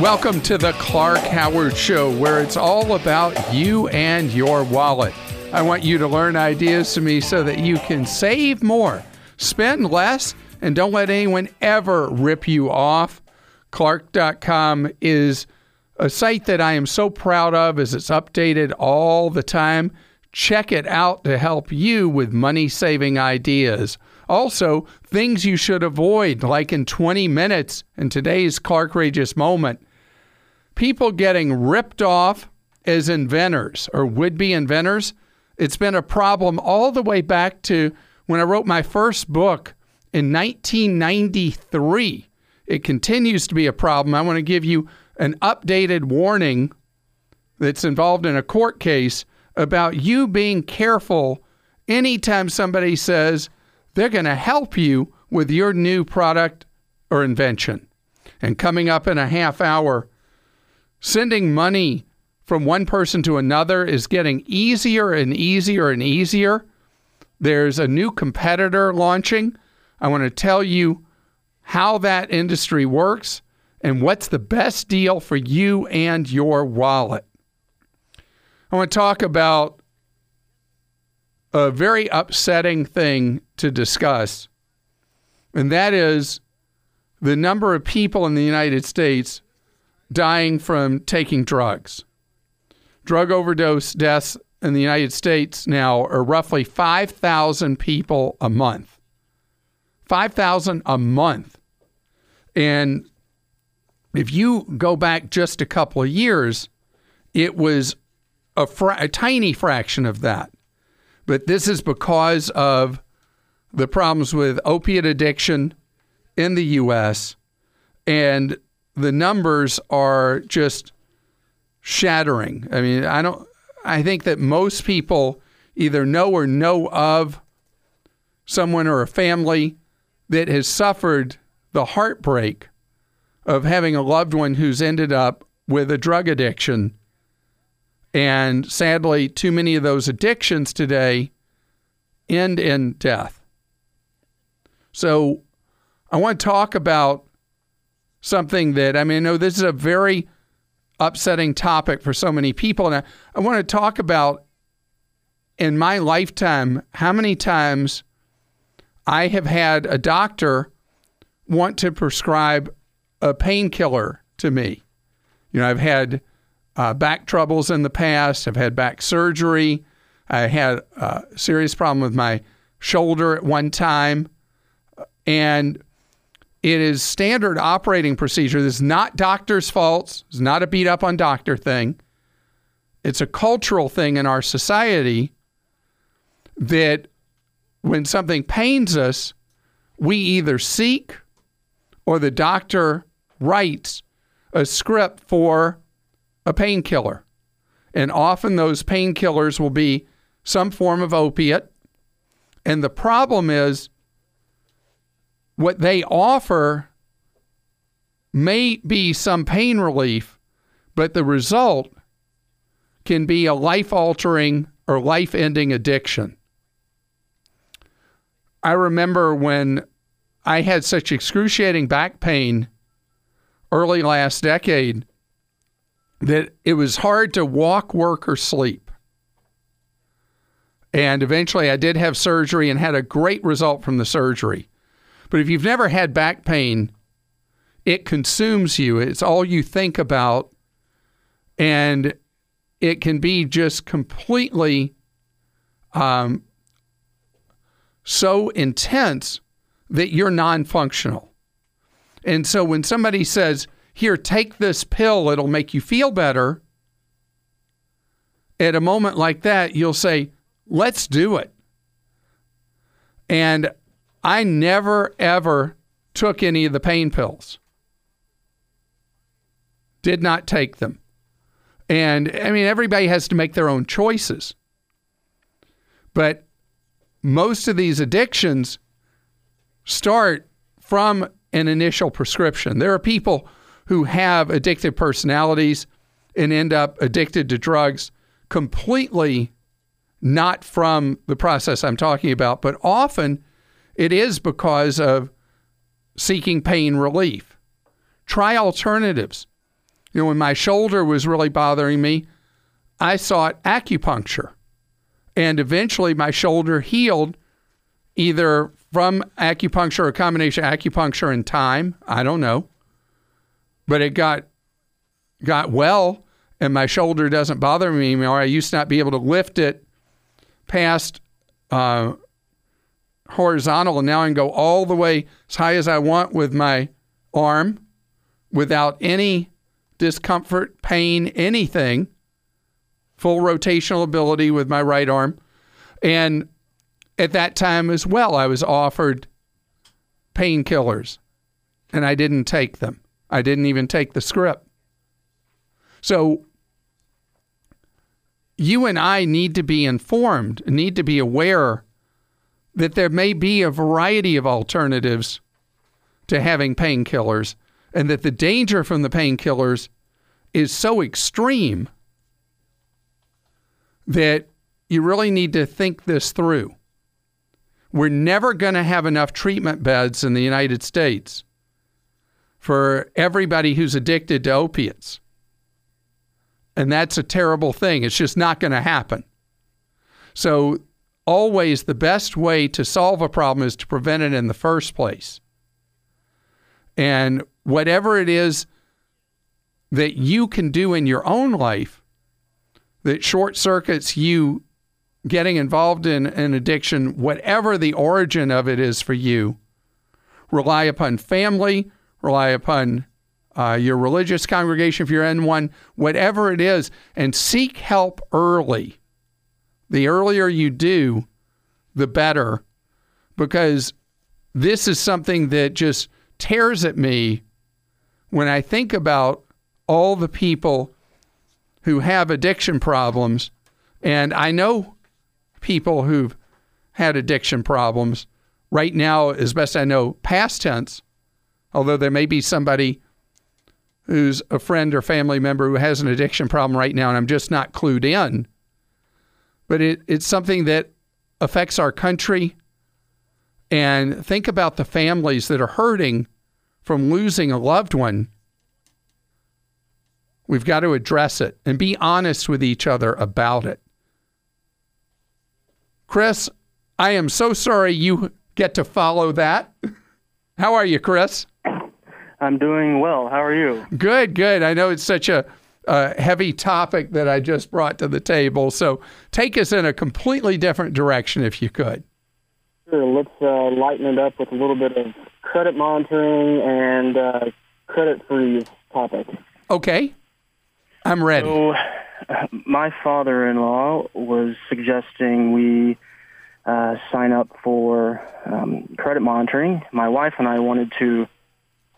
Welcome to the Clark Howard Show, where it's all about you and your wallet. I want you to learn ideas from me so that you can save more, spend less, and don't let anyone ever rip you off. Clark.com is a site that I am so proud of as it's updated all the time. Check it out to help you with money saving ideas. Also, things you should avoid, like in 20 minutes in today's Clarkrageous moment people getting ripped off as inventors or would be inventors. It's been a problem all the way back to when I wrote my first book in 1993. It continues to be a problem. I want to give you an updated warning that's involved in a court case about you being careful anytime somebody says they're going to help you with your new product or invention. And coming up in a half hour, Sending money from one person to another is getting easier and easier and easier. There's a new competitor launching. I want to tell you how that industry works and what's the best deal for you and your wallet. I want to talk about a very upsetting thing to discuss, and that is the number of people in the United States dying from taking drugs. Drug overdose deaths in the United States now are roughly 5,000 people a month. 5,000 a month. And if you go back just a couple of years, it was a, fra- a tiny fraction of that. But this is because of the problems with opiate addiction in the U.S. and the numbers are just shattering. I mean, I don't I think that most people either know or know of someone or a family that has suffered the heartbreak of having a loved one who's ended up with a drug addiction. And sadly, too many of those addictions today end in death. So I want to talk about something that, I mean, I know this is a very upsetting topic for so many people. And I, I want to talk about in my lifetime how many times I have had a doctor want to prescribe a painkiller to me. You know, I've had uh, back troubles in the past, I've had back surgery, I had a serious problem with my shoulder at one time. And it is standard operating procedure. This is not doctor's faults. It's not a beat up on doctor thing. It's a cultural thing in our society that when something pains us, we either seek or the doctor writes a script for a painkiller. And often those painkillers will be some form of opiate. And the problem is what they offer may be some pain relief, but the result can be a life altering or life ending addiction. I remember when I had such excruciating back pain early last decade that it was hard to walk, work, or sleep. And eventually I did have surgery and had a great result from the surgery. But if you've never had back pain, it consumes you. It's all you think about. And it can be just completely um, so intense that you're non functional. And so when somebody says, Here, take this pill, it'll make you feel better, at a moment like that, you'll say, Let's do it. And I never, ever took any of the pain pills. Did not take them. And I mean, everybody has to make their own choices. But most of these addictions start from an initial prescription. There are people who have addictive personalities and end up addicted to drugs completely not from the process I'm talking about, but often it is because of seeking pain relief. Try alternatives. You know, when my shoulder was really bothering me, I sought acupuncture. And eventually my shoulder healed either from acupuncture or a combination of acupuncture and time. I don't know. But it got got well and my shoulder doesn't bother me anymore. I used to not be able to lift it past uh, horizontal, and now I can go all the way as high as I want with my arm without any discomfort, pain, anything. Full rotational ability with my right arm. And at that time as well, I was offered painkillers and I didn't take them. I didn't even take the script. So you and I need to be informed, need to be aware that there may be a variety of alternatives to having painkillers, and that the danger from the painkillers is so extreme that you really need to think this through. We're never going to have enough treatment beds in the United States for everybody who's addicted to opiates. And that's a terrible thing. It's just not going to happen. So, always the best way to solve a problem is to prevent it in the first place. And whatever it is that you can do in your own life that short circuits you getting involved in an addiction, whatever the origin of it is for you, rely upon family, rely upon uh, your religious congregation, if you're in one, whatever it is, and seek help early. The earlier you do, the better, because this is something that just tears at me when I think about all the people who have addiction problems. And I know people who've had addiction problems right now, as best I know, past tense, although there may be somebody who's a friend or family member who has an addiction problem right now, and I'm just not clued in. But it, it's something that affects our country. And think about the families that are hurting from losing a loved one. We've got to address it and be honest with each other about it. Chris, I am so sorry you get to follow that. How are you, Chris? I'm doing well. How are you? Good, good. I know it's such a, a heavy topic that I just brought to the table. So take us in a completely different direction if you could. Sure. Let's uh, lighten it up with a little bit of credit monitoring and uh, credit freeze topic. Okay. I'm ready. So, my father in law was suggesting we uh, sign up for um, credit monitoring. My wife and I wanted to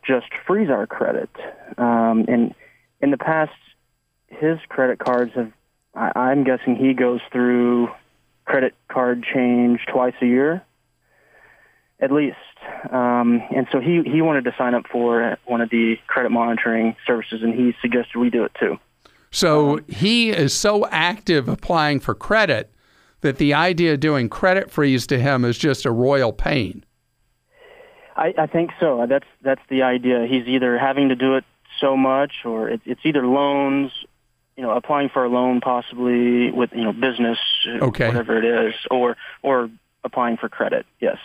just freeze our credit. Um, and in the past, his credit cards have, I, I'm guessing he goes through credit card change twice a year, at least. Um, and so he, he wanted to sign up for one of the credit monitoring services, and he suggested we do it too. So he is so active applying for credit that the idea of doing credit freeze to him is just a royal pain. I, I think so. That's that's the idea. He's either having to do it so much, or it, it's either loans, you know, applying for a loan possibly with you know business, uh, okay. whatever it is, or or applying for credit. Yes.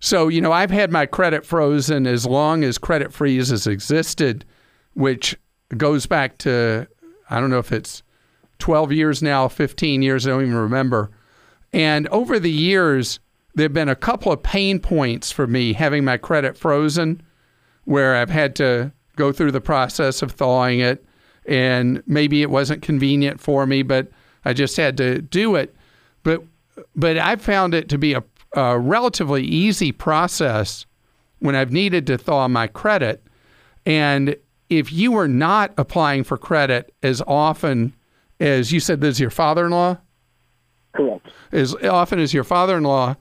So you know, I've had my credit frozen as long as credit freeze has existed, which goes back to I don't know if it's 12 years now, 15 years, I don't even remember. And over the years, there have been a couple of pain points for me having my credit frozen where I've had to go through the process of thawing it and maybe it wasn't convenient for me but I just had to do it. But but I found it to be a, a relatively easy process when I've needed to thaw my credit. And if you are not applying for credit as often as you said this is your father-in-law? Correct. As often as your father-in-law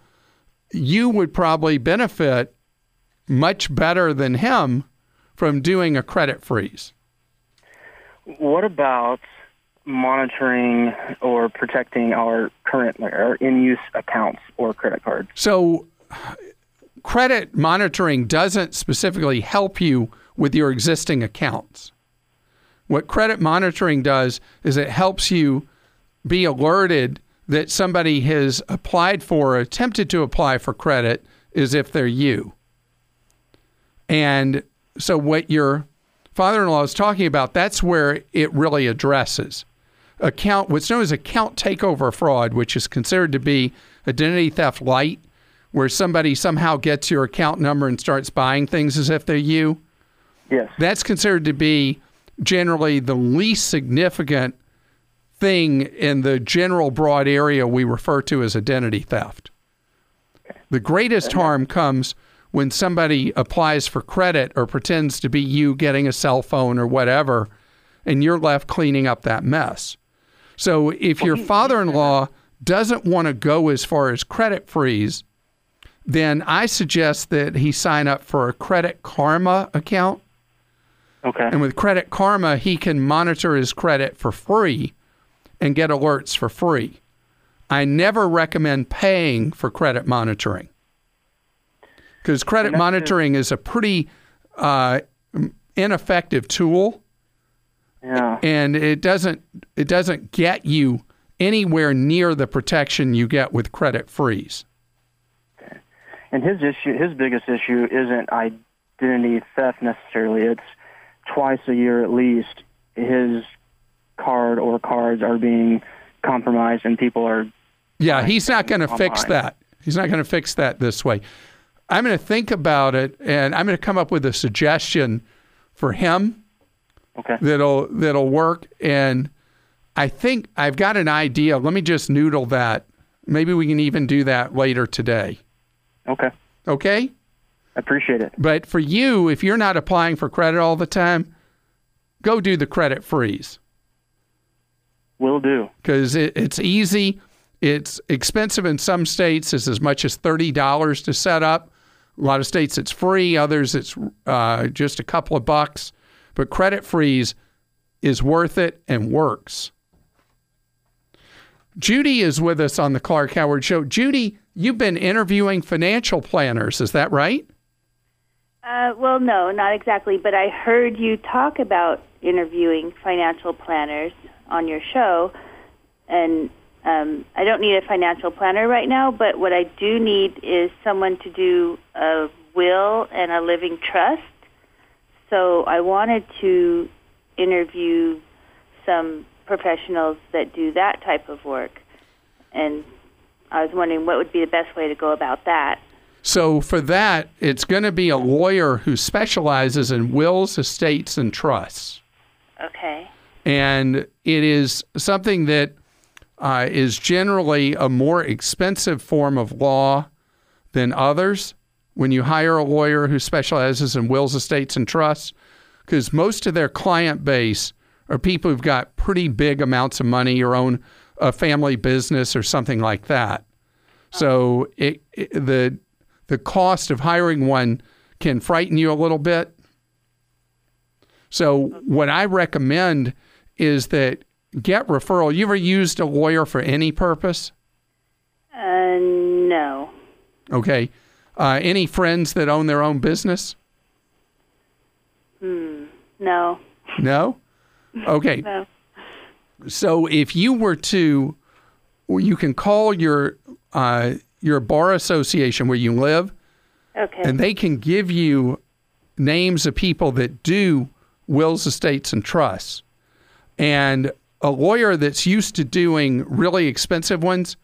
you would probably benefit much better than him from doing a credit freeze. What about monitoring or protecting our current or in-use accounts or credit cards? So, credit monitoring doesn't specifically help you with your existing accounts. What credit monitoring does is it helps you be alerted that somebody has applied for or attempted to apply for credit as if they're you. And so, what your father in law is talking about, that's where it really addresses account, what's known as account takeover fraud, which is considered to be identity theft light, where somebody somehow gets your account number and starts buying things as if they're you. Yes. That's considered to be generally the least significant thing in the general broad area we refer to as identity theft. The greatest harm comes when somebody applies for credit or pretends to be you getting a cell phone or whatever, and you're left cleaning up that mess. So if your father in law doesn't want to go as far as credit freeze, then I suggest that he sign up for a Credit Karma account. Okay. And with Credit Karma, he can monitor his credit for free and get alerts for free. I never recommend paying for credit monitoring because credit monitoring is a pretty uh, ineffective tool Yeah. and it doesn't it doesn't get you anywhere near the protection you get with credit freeze. And his issue, his biggest issue, isn't identity theft necessarily. It's twice a year at least. His card or cards are being compromised, and people are. Yeah, he's not going to fix that. He's not going to fix that this way. I'm going to think about it and I'm going to come up with a suggestion for him Okay. that'll that'll work and I think I've got an idea. Let me just noodle that. Maybe we can even do that later today. Okay. Okay? I appreciate it. But for you, if you're not applying for credit all the time, go do the credit freeze Will do. because it, it's easy. It's expensive in some states. It's as much as thirty dollars to set up. A lot of states it's free. Others it's uh, just a couple of bucks. But credit freeze is worth it and works. Judy is with us on the Clark Howard Show. Judy, you've been interviewing financial planners. Is that right? Uh, well, no, not exactly. But I heard you talk about interviewing financial planners on your show, and um, I don't need a financial planner right now. But what I do need is someone to do a will and a living trust. So I wanted to interview some professionals that do that type of work, and I was wondering what would be the best way to go about that. So for that, it's going to be a lawyer who specializes in wills, estates, and trusts. Okay. And it is something that uh, is generally a more expensive form of law than others when you hire a lawyer who specializes in wills, estates, and trusts, because most of their client base are people who've got pretty big amounts of money or own a family business or something like that. So it, it, the the cost of hiring one can frighten you a little bit. So what I recommend is that get referral. You ever used a lawyer for any purpose? Uh, no. Okay. Uh, any friends that own their own business? No. No. Okay. No. So if you were to, you can call your uh, your bar association where you live, Okay. and they can give you names of people that do wills, estates, and trusts. And a lawyer that's used to doing really expensive ones,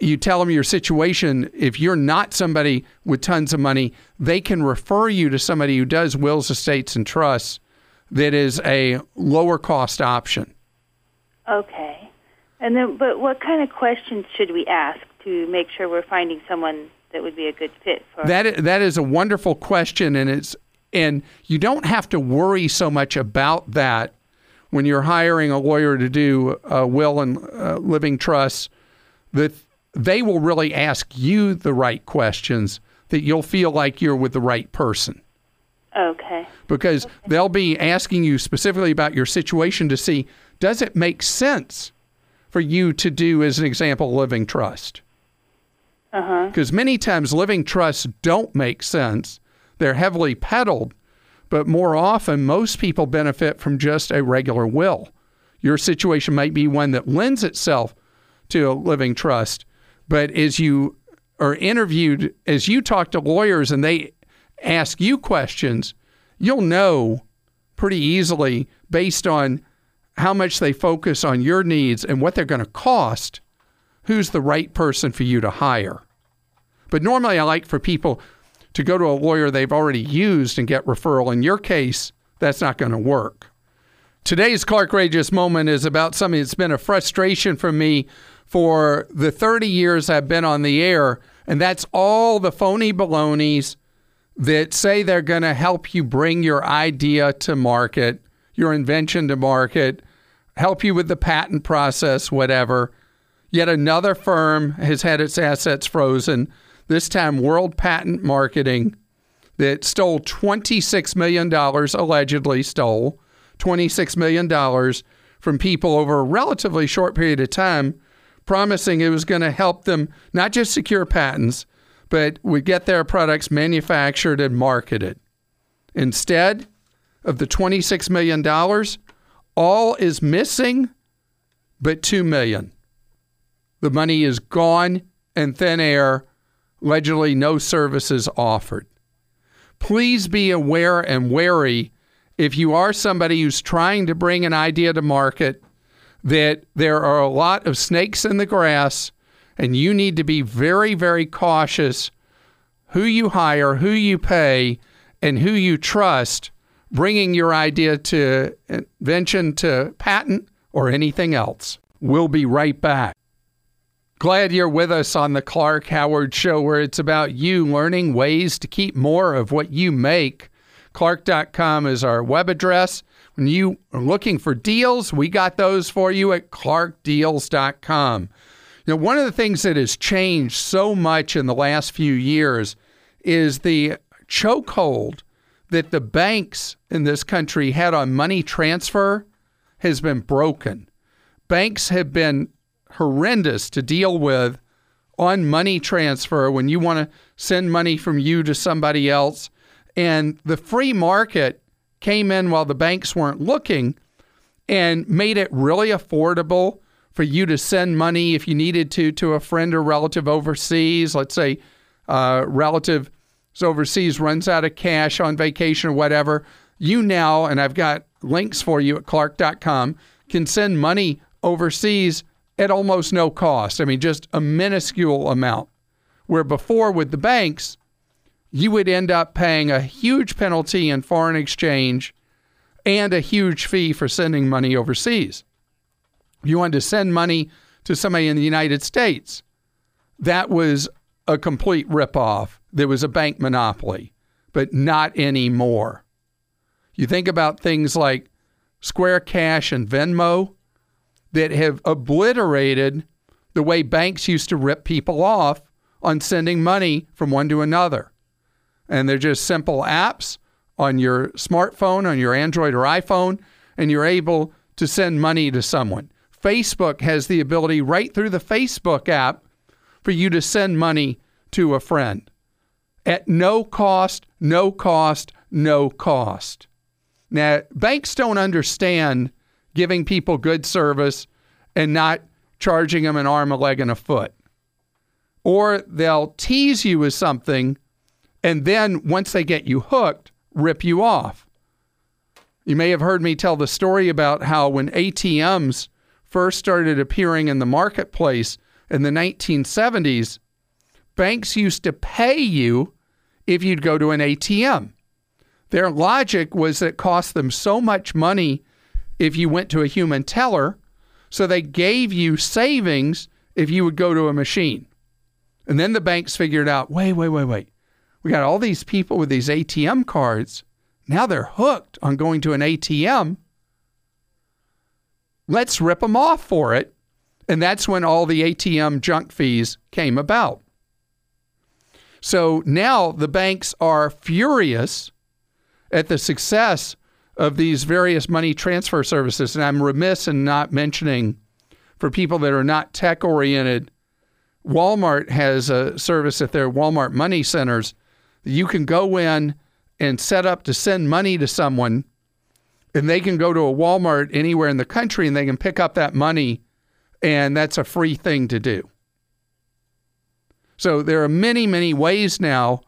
you tell them your situation. If you're not somebody with tons of money, they can refer you to somebody who does wills, estates, and trusts that is a lower cost option. okay. And then, but what kind of questions should we ask to make sure we're finding someone that would be a good fit for? That i- that is a wonderful question, and it's and you don't have to worry so much about that when you're hiring a lawyer to do a will and uh, living trusts. That they will really ask you the right questions that you'll feel like you're with the right person okay. because they'll be asking you specifically about your situation to see does it make sense for you to do, as an example, living trust. Uh huh. because many times living trusts don't make sense. They're heavily peddled, but more often, most people benefit from just a regular will. Your situation might be one that lends itself to a living trust, but as you are interviewed, as you talk to lawyers and they ask you questions, you'll know pretty easily based on how much they focus on your needs and what they're going to cost, who's the right person for you to hire. But normally, I like for people to go to a lawyer they've already used and get referral. In your case, that's not going to work. Today's Clarkrageous moment is about something that's been a frustration for me for the 30 years I've been on the air, and that's all the phony balonies that say they're going to help you bring your idea to market, your invention to market, help you with the patent process, whatever. Yet another firm has had its assets frozen, this time World Patent Marketing, that stole $26 million, allegedly stole $26 million from people over a relatively short period of time, promising it was going to help them not just secure patents, but would get their products manufactured and marketed. Instead of the $26 million, all is missing but 2 million. The money is gone in thin air, allegedly no services offered. Please be aware and wary if you are somebody who's trying to bring an idea to market that there are a lot of snakes in the grass and you need to be very, very cautious who you hire, who you pay, and who you trust bringing your idea to invention to patent or anything else. We'll be right back. Glad you're with us on the Clark Howard Show, where it's about you learning ways to keep more of what you make. Clark.com is our web address. When you are looking for deals, we got those for you at clarkdeals.com. You know, one of the things that has changed so much in the last few years is the chokehold that the banks in this country had on money transfer has been broken. Banks have been horrendous to deal with on money transfer when you want to send money from you to somebody else. And the free market came in while the banks weren't looking and made it really affordable for you to send money if you needed to to a friend or relative overseas. Let's say uh, relative overseas, runs out of cash on vacation or whatever. You now, and I've got links for you at clark.com, can send money overseas at almost no cost. I mean, just a minuscule amount. Where before with the banks, you would end up paying a huge penalty in foreign exchange and a huge fee for sending money overseas you wanted to send money to somebody in the United States, that was a complete ripoff. There was a bank monopoly, but not anymore. You think about things like Square Cash and Venmo that have obliterated the way banks used to rip people off on sending money from one to another. And they're just simple apps on your smartphone, on your Android or iPhone, and you're able to send money to someone. Facebook has the ability right through the Facebook app for you to send money to a friend at no cost, no cost, no cost. Now, banks don't understand giving people good service and not charging them an arm, a leg, and a foot. Or they'll tease you with something and then once they get you hooked, rip you off. You may have heard me tell the story about how when ATMs first started appearing in the marketplace in the 1970s, banks used to pay you if you'd go to an ATM. Their logic was that it cost them so much money if you went to a human teller, so they gave you savings if you would go to a machine. And then the banks figured out wait, wait, wait, wait. We got all these people with these ATM cards. Now they're hooked on going to an ATM. Let's rip them off for it. And that's when all the ATM junk fees came about. So now the banks are furious at the success of these various money transfer services. And I'm remiss in not mentioning for people that are not tech oriented, Walmart has a service at their Walmart money centers. You can go in and set up to send money to someone, and they can go to a Walmart anywhere in the country and they can pick up that money, and that's a free thing to do. So there are many, many ways now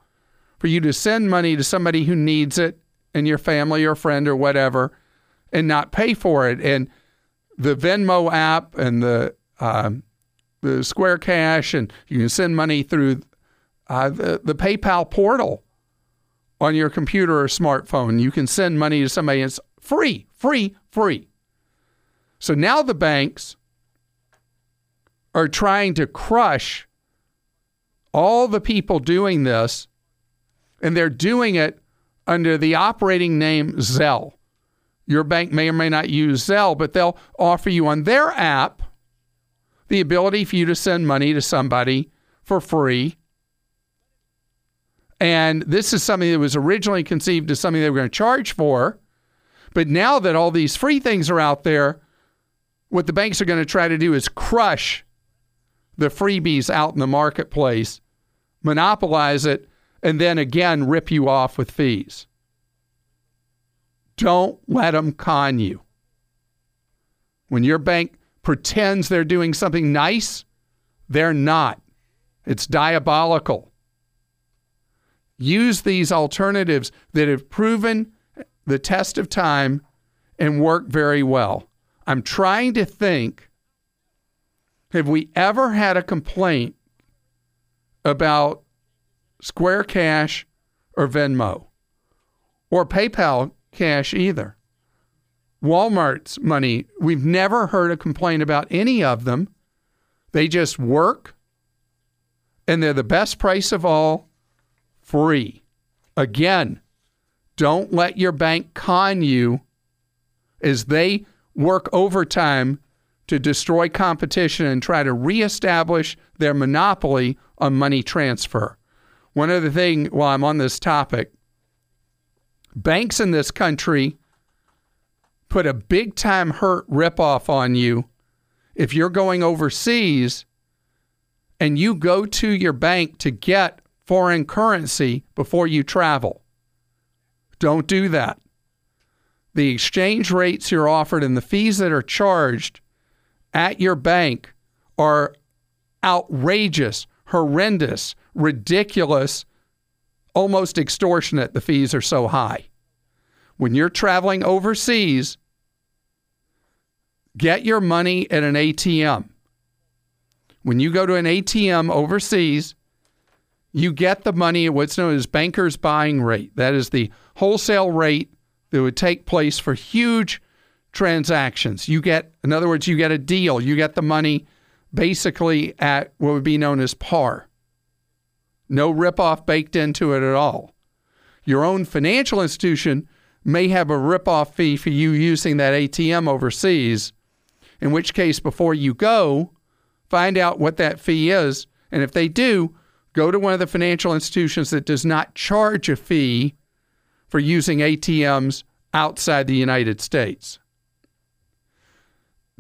for you to send money to somebody who needs it in your family or friend or whatever and not pay for it. And the Venmo app and the um, the Square Cash, and you can send money through uh, the, the PayPal portal on your computer or smartphone. You can send money to somebody. It's free, free, free. So now the banks are trying to crush all the people doing this, and they're doing it under the operating name Zelle. Your bank may or may not use Zelle, but they'll offer you on their app the ability for you to send money to somebody for free. And this is something that was originally conceived as something they were going to charge for. But now that all these free things are out there, what the banks are going to try to do is crush the freebies out in the marketplace monopolize it, and then again rip you off with fees. Don't let them con you. When your bank pretends they're doing something nice, they're not. It's diabolical. Use these alternatives that have proven the test of time and work very well. I'm trying to think have we ever had a complaint about Square Cash or Venmo or PayPal Cash either. Walmart's money, we've never heard a complaint about any of them. They just work and they're the best price of all free. Again, don't let your bank con you as they work overtime to destroy competition and try to reestablish their monopoly on money transfer. One other thing while I'm on this topic banks in this country put a big time hurt ripoff on you if you're going overseas and you go to your bank to get foreign currency before you travel. Don't do that. The exchange rates you're offered and the fees that are charged at your bank are outrageous, horrendous, ridiculous, almost extortionate. The fees are so high. When you're traveling overseas, get your money at an ATM. When you go to an ATM overseas, you get the money at what's known as banker's buying rate. That is the wholesale rate that would take place for huge transactions. You get, in other words, you get a deal. You get the money basically at what would be known as par. No ripoff baked into it at all. Your own financial institution may have a ripoff fee for you using that ATM overseas, in which case, before you go, find out what that fee is. And if they do, go to one of the financial institutions that does not charge a fee for using ATMs outside the United States.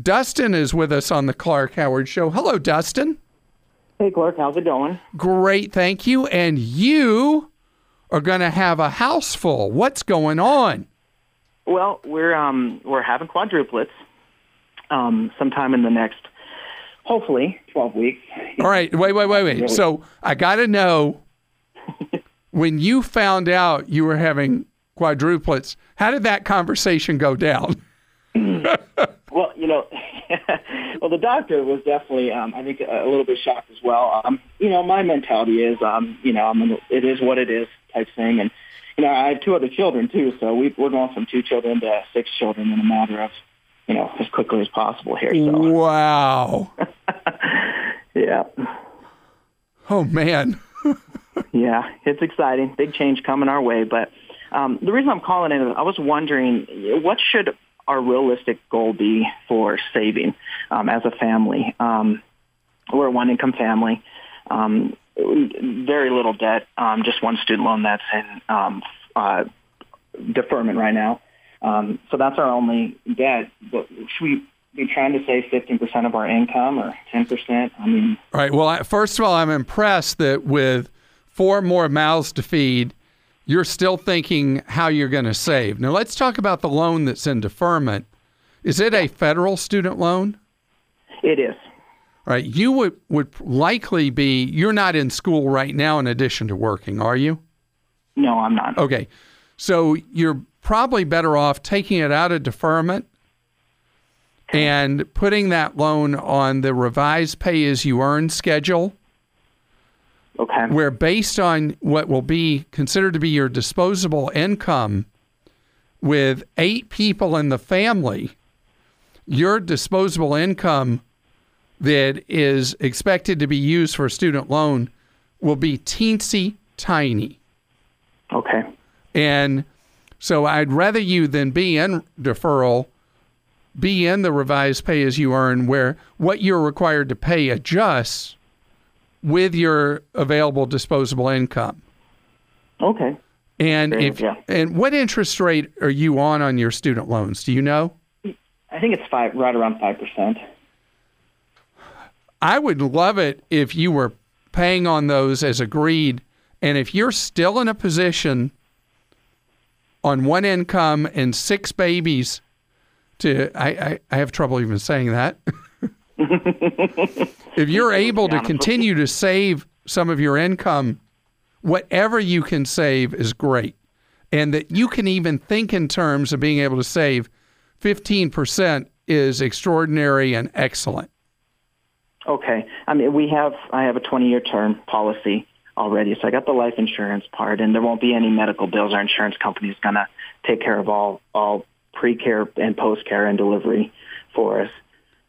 Dustin is with us on the Clark Howard Show. Hello, Dustin. Hey, Clark, how's it going? Great, thank you. And you are going to have a house full. What's going on? Well, we're um we're having quadruplets um sometime in the next hopefully 12 weeks. All right, wait, wait, wait, wait. So, I got to know when you found out you were having quadruplets, how did that conversation go down? well, you know, well, the doctor was definitely, um, I think, a little bit shocked as well. Um, you know, my mentality is, um, you know, I'm it is what it is type thing, and you know, I have two other children too, so we, we're going from two children to six children in a matter of, you know, as quickly as possible here. So. Wow. yeah. Oh man. yeah, it's exciting. Big change coming our way, but. Um, the reason I'm calling in is I was wondering what should our realistic goal be for saving um, as a family? Um, we're a one-income family. Um, very little debt. Um, just one student loan that's in um, uh, deferment right now. Um, so that's our only debt. But should we be trying to save 15% of our income or 10%? I mean, all right. Well, first of all, I'm impressed that with four more mouths to feed you're still thinking how you're going to save. Now, let's talk about the loan that's in deferment. Is it a federal student loan? It is. Right. You would, would likely be, you're not in school right now in addition to working, are you? No, I'm not. Okay. So you're probably better off taking it out of deferment and putting that loan on the revised pay as you earn schedule Okay. where based on what will be considered to be your disposable income with eight people in the family, your disposable income that is expected to be used for a student loan will be teensy tiny. Okay. And so I'd rather you than be in deferral, be in the revised pay as you earn, where what you're required to pay adjusts with your available disposable income. Okay. And Great, if yeah. and what interest rate are you on on your student loans? Do you know? I think it's five, right around five percent. I would love it if you were paying on those as agreed. And if you're still in a position on one income and six babies to, I, I, I have trouble even saying that. if you're able to continue to save some of your income, whatever you can save is great. And that you can even think in terms of being able to save 15% is extraordinary and excellent. Okay. I mean, we have I have a 20 year term policy already, so I got the life insurance part, and there won't be any medical bills. Our insurance company is going to take care of all all pre care and post care and delivery for us.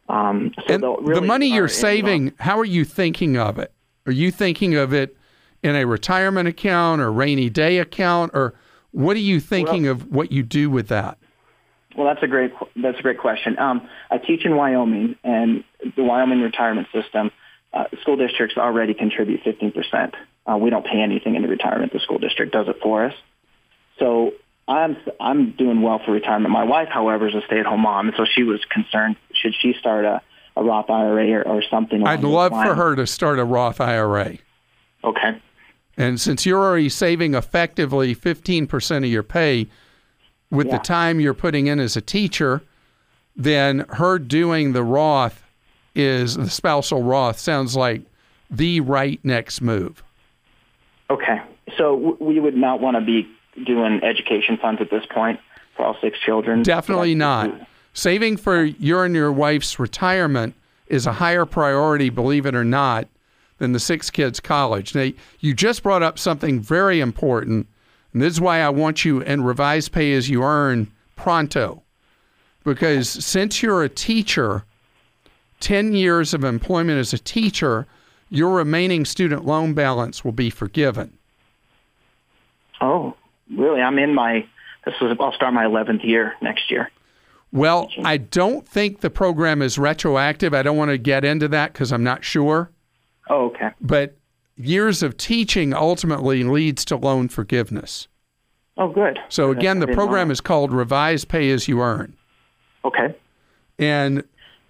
Um, so And they'll the money you're in- saving, how are you thinking of it? Are you thinking of it in a retirement account or rainy day account, or what are you thinking of what you do with that? Well, that's a great that's a great question. Um, I teach in Wyoming, and the Wyoming retirement system, uh, school districts already contribute 15%. Uh, we don't pay anything into retirement. The school district does it for us. So I'm I'm doing well for retirement. My wife, however, is a stay-at-home mom, and so she was concerned should she start a, a Roth IRA or, or something. I'd love for her to start a Roth IRA. Okay. And since you're already saving effectively 15% of your pay with the time you're putting in as a teacher, then her doing the Roth is the spousal Roth sounds like the right next move. Okay. So w- we would not want to be doing education funds at this point for all six children. Definitely That's- not. Saving for your and your wife's retirement is a higher priority, believe it or not, than the six kids' college. Now, you just brought up something very important, and this is why I want you in revised pay as you earn pronto. Because since you're a teacher, 10 years of employment as a teacher, your remaining student loan balance will be forgiven. Oh, really? I'm in my. This is. I'll start my 11th year next year. Well, I don't think the program is retroactive. I don't want to get into that because I'm not sure. Oh, okay. But years of teaching ultimately leads to loan forgiveness. Oh, good. So again, the program is called Revised Pay as You Earn. Okay. And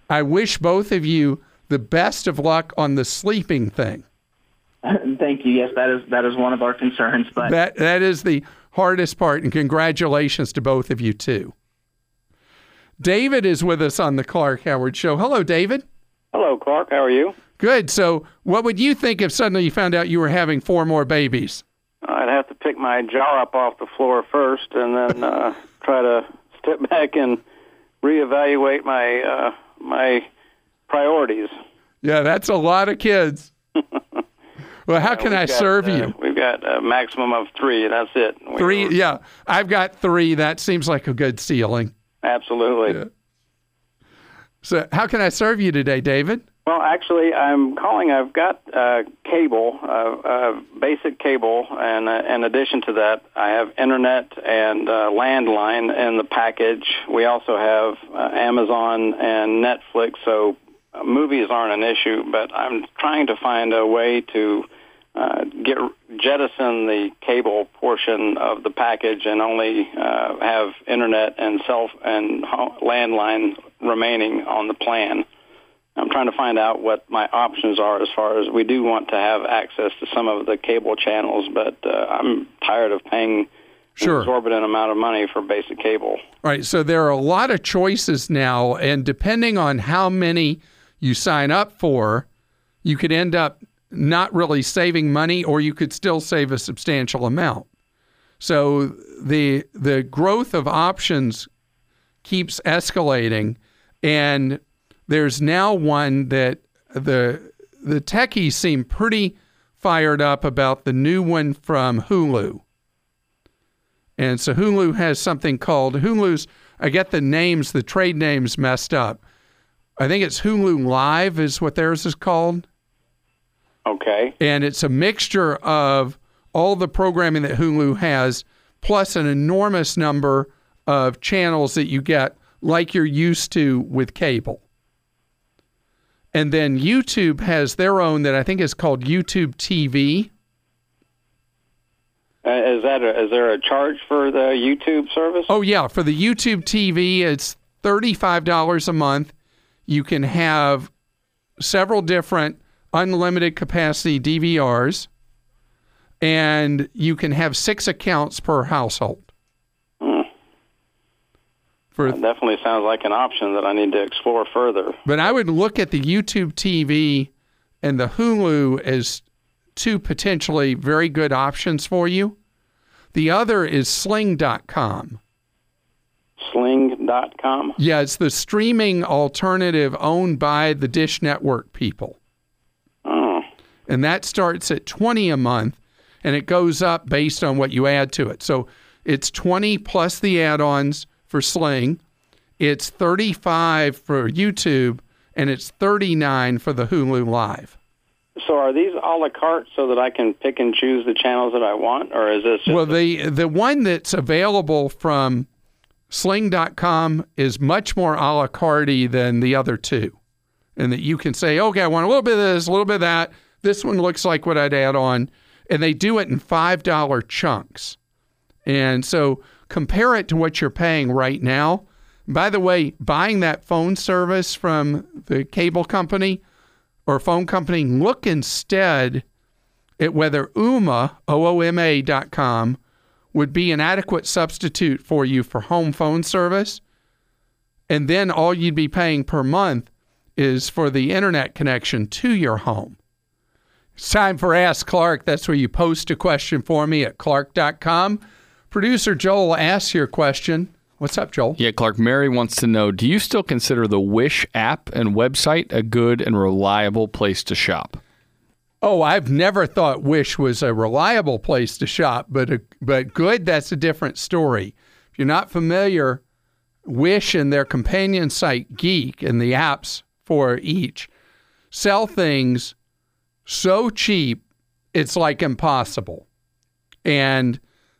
I wish both of you the best of luck on the sleeping thing. Thank you. Yes, that is that is one of our concerns. But That that is the hardest part and congratulations to both of you too. David is with us on the Clark Howard show. Hello David. Hello, Clark. How are you? Good. So, what would you think if suddenly you found out you were having four more babies? I'd have to pick my jaw up off the floor first, and then uh, try to step back and reevaluate my uh, my priorities. Yeah, that's a lot of kids. well, how can I got, serve uh, you? We've got a maximum of three, that's it. We- Three. Yeah, I've got three. That seems like a good ceiling. Absolutely. Yeah. So, how can I serve you today, David? Well, actually, I'm calling. I've got uh, cable, uh, uh, basic cable, and uh, in addition to that, I have internet and uh, landline in the package. We also have uh, Amazon and Netflix, so uh, movies aren't an issue. But I'm trying to find a way to uh, get jettison the cable portion of the package and only uh, have internet and self and landline remaining on the plan. I'm trying to find out what my options are as far as we do want to have access to some of the cable channels, but uh, I'm tired of paying Sure. an exorbitant amount of money for basic cable. All right, so there are a lot of choices now, and depending on how many you sign up for, you could end up not really saving money, or you could still save a substantial amount. So the the growth of options keeps escalating, and there's now one that the the techies seem pretty fired up about the new one from Hulu. And so Hulu has something called Hulu's. I get the names, the trade names messed up. I think it's Hulu Live is what theirs is called, Okay. and it's a mixture of all the programming that Hulu has, plus an enormous number of channels that you get like you're used to with cable. And then YouTube has their own that I think is called YouTube TV. Uh, is that a, is there a charge for the YouTube service? Oh yeah, for the YouTube TV, it's thirty-five dollars a month. You can have several different unlimited capacity DVRs, and you can have six accounts per household. Hmm. For That definitely sounds like an option that I need to explore further. But I would look at the YouTube TV and the Hulu as two potentially very good options for you. The other is sling.com. Sling.com. Yeah, it's the streaming alternative owned by the Dish Network people. And that starts at 20 a month and it goes up based on what you add to it. So it's 20 plus the add-ons for Sling. It's 35 for YouTube and it's 39 for the Hulu Live. so are these a la carte so that I can pick and choose the channels that I want, or is this Well, the the one that's available from Sling.com is much more a la carte than the other two, and that you can say, okay, I want a little bit of this, a little bit of that. This one looks like what I'd add on, and they do it in five dollar chunks, and so compare it to what you're paying right now. By the way, buying that phone service from the cable company or phone company, look instead at whether Ooma, O-O-M-A dot com, would be an adequate substitute for you for home phone service. And then all you'd be paying per month is for the internet connection to your home. It's time for Ask Clark. That's where you post a question for me at clark.com. Producer Joel asks your question. What's up, Joel? Yeah, Clark, Mary wants to know Do you still consider the Wish app and website a good and reliable place to shop? Oh, I've never thought Wish was a reliable place to shop, but a, but good. That's a different story. If you're not familiar, Wish and their companion site Geek and the apps for each sell things so cheap it's like impossible, and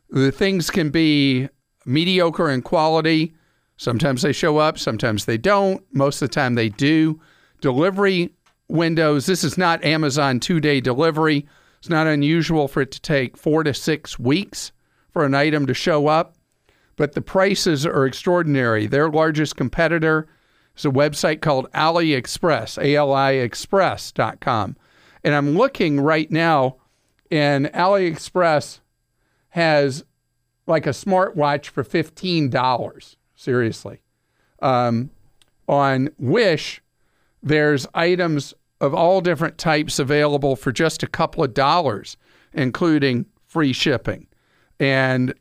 the things can be mediocre in quality. Sometimes they show up, sometimes they don't. Most of the time they do. Delivery windows. This is not Amazon two day delivery. It's not unusual for it to take four to six weeks for an item to show up, but the prices are extraordinary. Their largest competitor is a website called AliExpress, A L I Express.com. And I'm looking right now, and AliExpress has like a smartwatch for $15. Seriously. Um, on Wish, there's items of all different types available for just a couple of dollars, including free shipping. And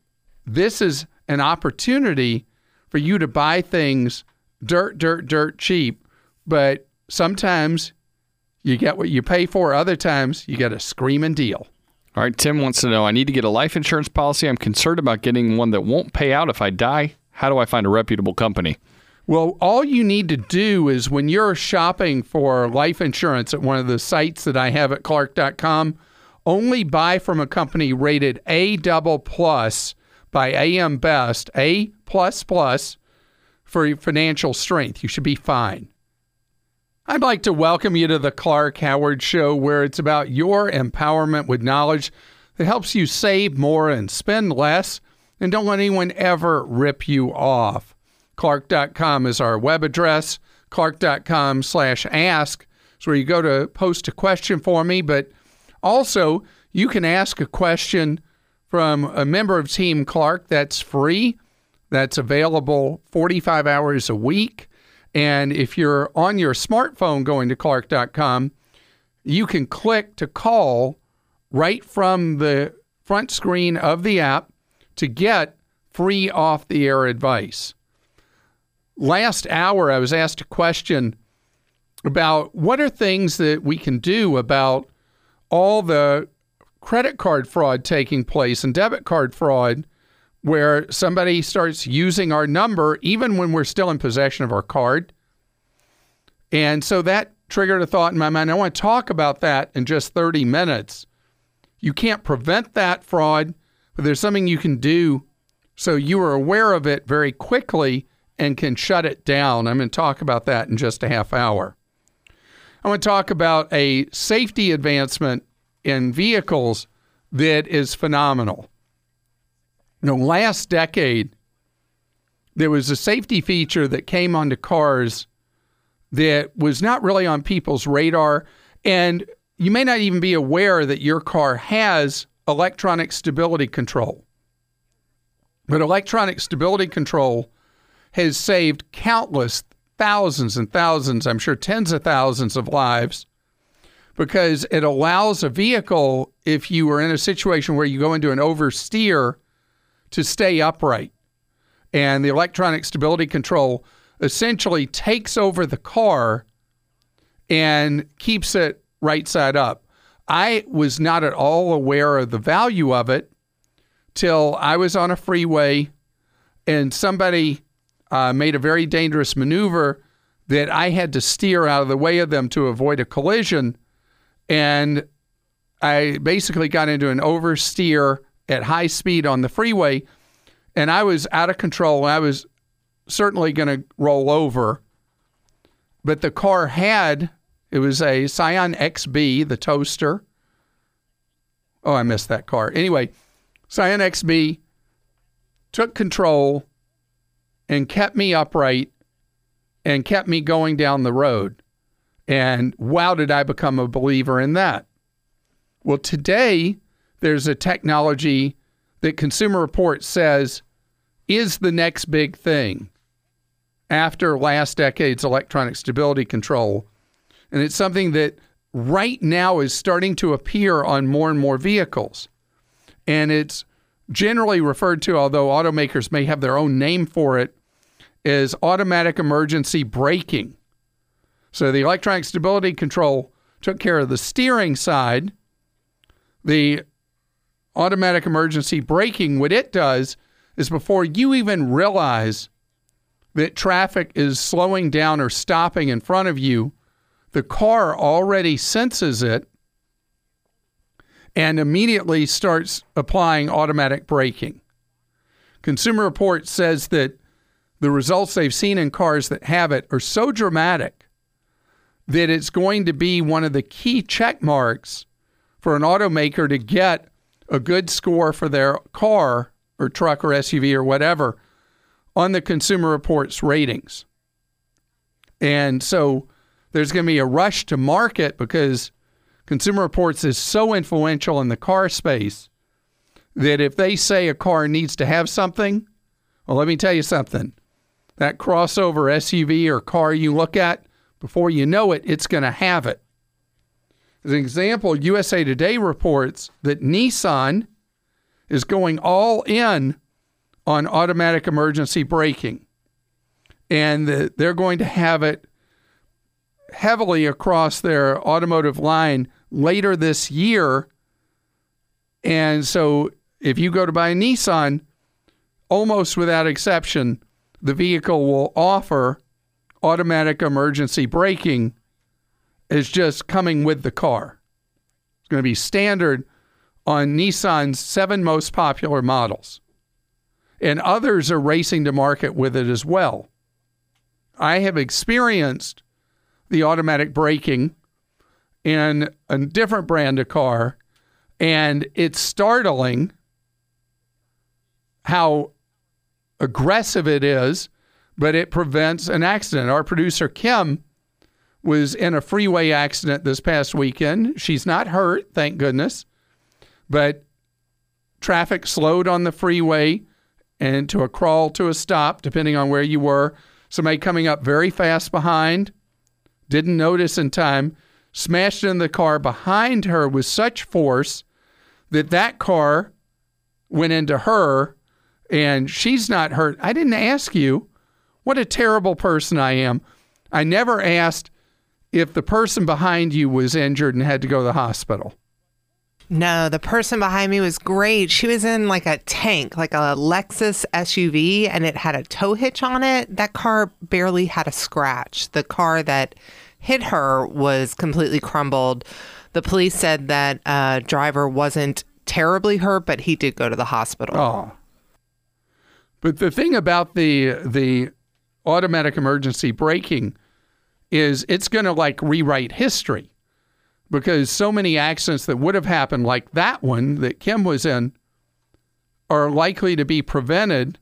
this is an opportunity for you to buy things dirt, dirt, dirt cheap. But sometimes you get what you pay for, other times you get a screaming deal. All right, Tim wants to know I need to get a life insurance policy. I'm concerned about getting one that won't pay out if I die. How do I find a reputable company? Well, all you need to do is when you're shopping for life insurance at one of the sites that I have at clark.com, only buy from a company rated A double plus by AM Best, A plus plus for your financial strength. You should be fine. I'd like to welcome you to the Clark Howard Show, where it's about your empowerment with knowledge that helps you save more and spend less, and don't let anyone ever rip you off. Clark.com is our web address. Clark.com slash ask is where you go to post a question for me, but also you can ask a question from a member of Team Clark. That's free. That's available 45 hours a week. And if you're on your smartphone going to clark.com, you can click to call right from the front screen of the app to get free off the air advice. Last hour, I was asked a question about what are things that we can do about all the credit card fraud taking place and debit card fraud where somebody starts using our number even when we're still in possession of our card. And so that triggered a thought in my mind. I want to talk about that in just 30 minutes. You can't prevent that fraud, but there's something you can do so you are aware of it very quickly and can shut it down. I'm going to talk about that in just a half hour. I want to talk about a safety advancement in vehicles that is phenomenal. Know, last decade, there was a safety feature that came onto cars that was not really on people's radar. And you may not even be aware that your car has electronic stability control. But electronic stability control has saved countless thousands and thousands, I'm sure tens of thousands of lives because it allows a vehicle, if you are in a situation where you go into an oversteer, to stay upright. And the electronic stability control essentially takes over the car and keeps it right side up. I was not at all aware of the value of it till I was on a freeway and somebody uh, made a very dangerous maneuver that I had to steer out of the way of them to avoid a collision. And I basically got into an oversteer at high speed on the freeway, and I was out of control. I was certainly going to roll over. But the car had, it was a Scion XB, the toaster. Oh, I missed that car. Anyway, Scion XB took control and kept me upright and kept me going down the road. And wow, did I become a believer in that? Well, today there's a technology that Consumer Reports says is the next big thing after last decade's electronic stability control. And it's something that right now is starting to appear on more and more vehicles. And it's generally referred to, although automakers may have their own name for it, as automatic emergency braking. So the electronic stability control took care of the steering side. The automatic emergency braking, what it does is before you even realize that traffic is slowing down or stopping in front of you, the car already senses it and immediately starts applying automatic braking. Consumer Reports says that the results they've seen in cars that have it are so dramatic that it's going to be one of the key check marks for an automaker to get a good score for their car or truck or SUV or whatever on the Consumer Reports ratings. And so there's going to be a rush to market because Consumer Reports is so influential in the car space that if they say a car needs to have something, well, let me tell you something. That crossover SUV or car you look at, before you know it, it's going to have it. As an example, USA Today reports that Nissan is going all in on automatic emergency braking. And the, they're going to have it heavily across their automotive line later this year. And so if you go to buy a Nissan, almost without exception, the vehicle will offer automatic emergency braking is just coming with the car. It's going to be standard on Nissan's seven most popular models and others are racing to market with it as well. I have experienced the automatic braking in a different brand of car, and it's startling how aggressive it is, but it prevents an accident. Our producer, Kim, was in a freeway accident this past weekend. She's not hurt, thank goodness, but traffic slowed on the freeway and to a crawl to a stop, depending on where you were. Somebody coming up very fast behind, didn't notice in time, smashed in the car behind her with such force that that car went into her and she's not hurt. I didn't ask you. What a terrible person I am. I never asked if the person behind you was injured and had to go to the hospital. No, the person behind me was great. She was in like a tank, like a Lexus SUV, and it had a tow hitch on it. That car barely had a scratch. The car that hit her was completely crumbled. The police said that uh, driver wasn't terribly hurt, but he did go to the hospital. Oh. But the thing about the the automatic emergency braking is it's going to like rewrite history. Because so many accidents that would have happened like that one that Kim was in are likely to be prevented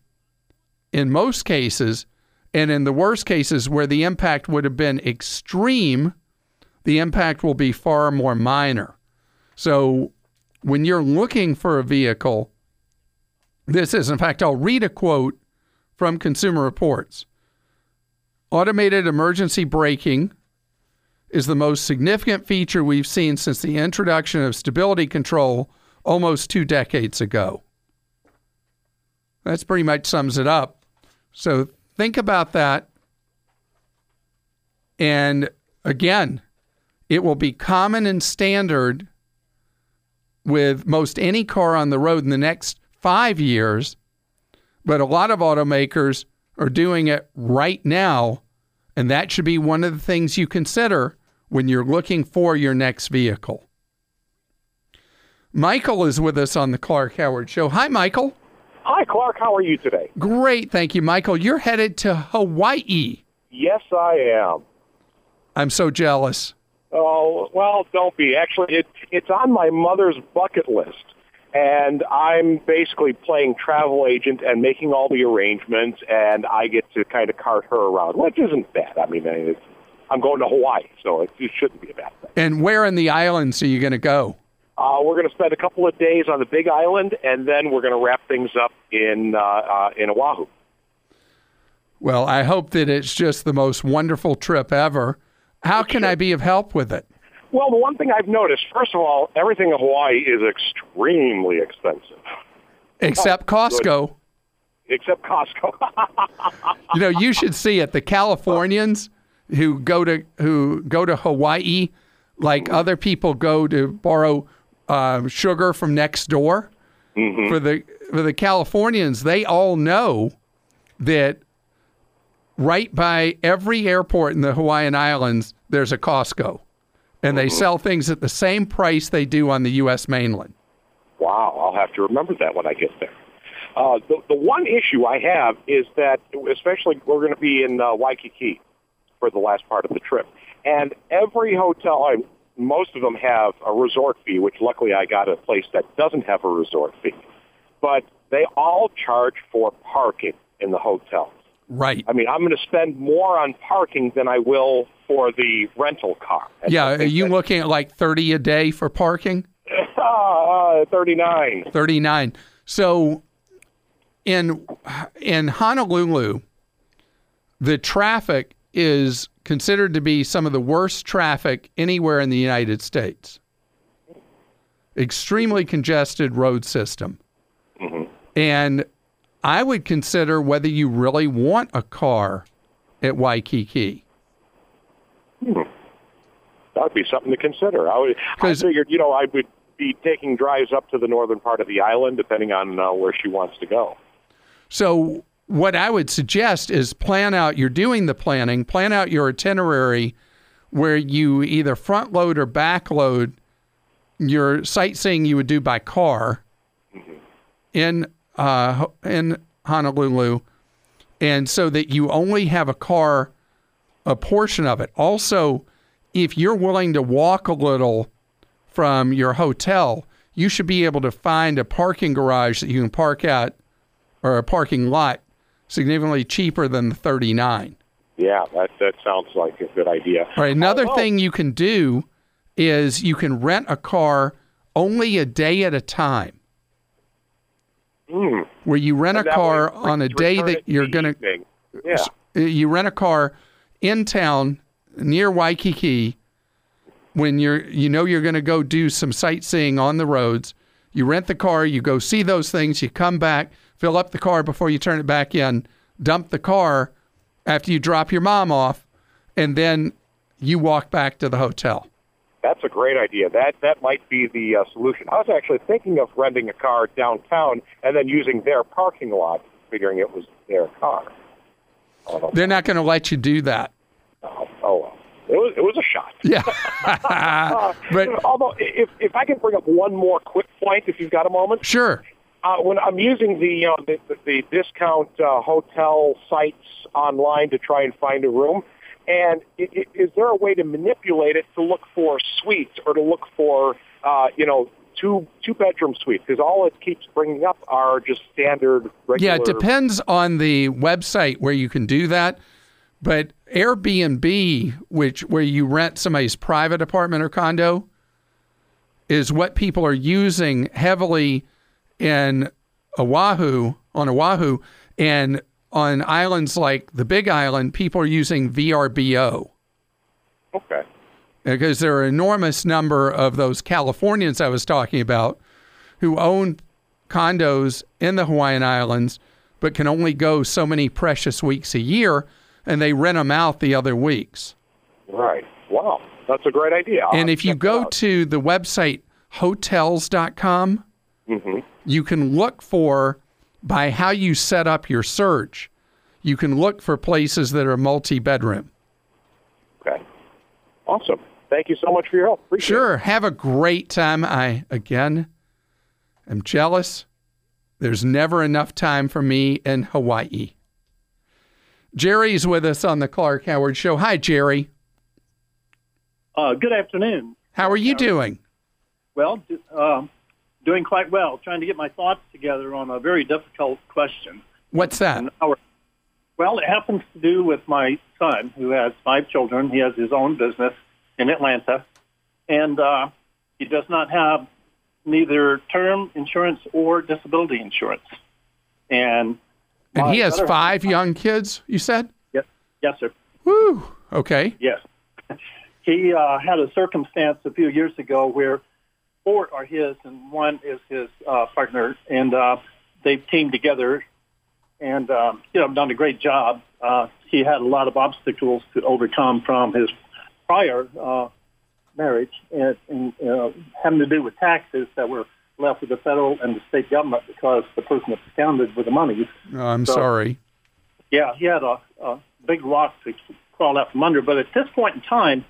in most cases and in the worst cases where the impact would have been extreme the impact will be far more minor. So when you're looking for a vehicle this is in fact I'll read a quote from Consumer Reports Automated emergency braking is the most significant feature we've seen since the introduction of stability control almost two decades ago. That's pretty much sums it up. So think about that. And again, it will be common and standard with most any car on the road in the next five years, but a lot of automakers are doing it right now and that should be one of the things you consider when you're looking for your next vehicle. Michael is with us on the Clark Howard Show. Hi, Michael. Hi, Clark. How are you today? Great. Thank you, Michael. You're headed to Hawaii. Yes, I am. I'm so jealous. Oh, well, don't be. Actually, it, it's on my mother's bucket list and I'm basically playing travel agent and making all the arrangements, and I get to kind of cart her around, which isn't bad. I mean, it's, I'm going to Hawaii, so it, it shouldn't be a bad thing. And where in the islands are you going to go? Uh, we're going to spend a couple of days on the Big Island, and then we're going to wrap things up in uh, uh, in Oahu. Well, I hope that it's just the most wonderful trip ever. How can I be of help with it? Well, the one thing I've noticed, first of all, everything in Hawaii is extremely expensive. Except Costco. Good. Except Costco. you know, you should see it. The Californians who go to who go to Hawaii, like mm-hmm. other people go to borrow uh, sugar from next door. Mm-hmm. For the for the Californians, they all know that right by every airport in the Hawaiian Islands, there's a Costco and they mm-hmm. sell things at the same price they do on the U.S. mainland. Wow, I'll have to remember that when I get there. Uh, the, the one issue I have is that, especially we're going to be in uh, Waikiki for the last part of the trip, and every hotel, I, most of them have a resort fee, which luckily I got a place that doesn't have a resort fee, but they all charge for parking in the hotels. Right. I mean, I'm going to spend more on parking than I will for the rental car. yeah, are you looking at like 30 a day for parking? Uh, 39. 39. So in in Honolulu, the traffic is considered to be some of the worst traffic anywhere in the United States. Extremely congested road system. Mm-hmm. And I would consider whether you really want a car at Waikiki. Hmm. That would be something to consider. I, would, I figured, you know, I would be taking drives up to the northern part of the island, depending on uh, where she wants to go. So, what I would suggest is plan out. You're doing the planning. Plan out your itinerary, where you either front load or back load your sightseeing you would do by car mm-hmm. in uh, in Honolulu, and so that you only have a car a portion of it. Also, if you're willing to walk a little from your hotel, you should be able to find a parking garage that you can park at or a parking lot significantly cheaper than the 39. Yeah, that that sounds like a good idea. All right, another thing you can do is you can rent a car only a day at a time. Mm. where you rent a And that car on a day that you're going to. Yeah. you rent a car in town near Waikiki when you're you know you're going to go do some sightseeing on the roads. You rent the car, you go see those things, you come back, fill up the car before you turn it back in, dump the car after you drop your mom off, and then you walk back to the hotel. That's a great idea. That that might be the uh, solution. I was actually thinking of renting a car downtown and then using their parking lot, figuring it was their car. Oh, They're not going to let you do that. oh, oh well. It was it was a shot. Yeah. Uh, but although if if I can bring up one more quick point, if you've got a moment, sure. uh, when I'm using the you know the, the, the discount uh, hotel sites online to try and find a room, and is there a way to manipulate it to look for suites or to look for uh, you know two two bedroom suites? Because all it keeps bringing up are just standard regular. Yeah, it depends on the website where you can do that. But Airbnb, which where you rent somebody's private apartment or condo, is what people are using heavily in Oahu on Oahu and on islands like the Big Island, people are using VRBO Okay. because there are an enormous number of those Californians I was talking about who own condos in the Hawaiian Islands but can only go so many precious weeks a year and they rent them out the other weeks. Right. Wow. That's a great idea. and if you go to the website hotels.com, hmm you can look for by how you set up your search, you can look for places that are multi bedroom. Okay. Awesome. Thank you so much for your help. Appreciate it. Sure. Have a great time. I, again, am jealous. There's never enough time for me in Hawaii. Jerry's with us on the Clark Howard Show. Hi, Jerry. Uh, good afternoon. How are you doing? Well, d- um, doing quite well. Trying to get my thoughts together on a very difficult question. What's that? Well, it happens to do with my son, who has five children. He has his own business in Atlanta, and uh, he does not have neither term insurance or disability insurance. And And he has five young kids, you said? Yes, yes, sir. Woo. Okay. Yes. He uh, had a circumstance a few years ago where four are his and one is his uh, partner, and uh, they've teamed together and um, you know done a great job. Uh, he had a lot of obstacles to overcome from his prior uh, marriage, and, and uh, having to do with taxes that were left with the federal and the state government because the person that absconded with the money. Oh, I'm So- sorry. Yeah, he had a, a big rock to crawl out from under. But at this point in time,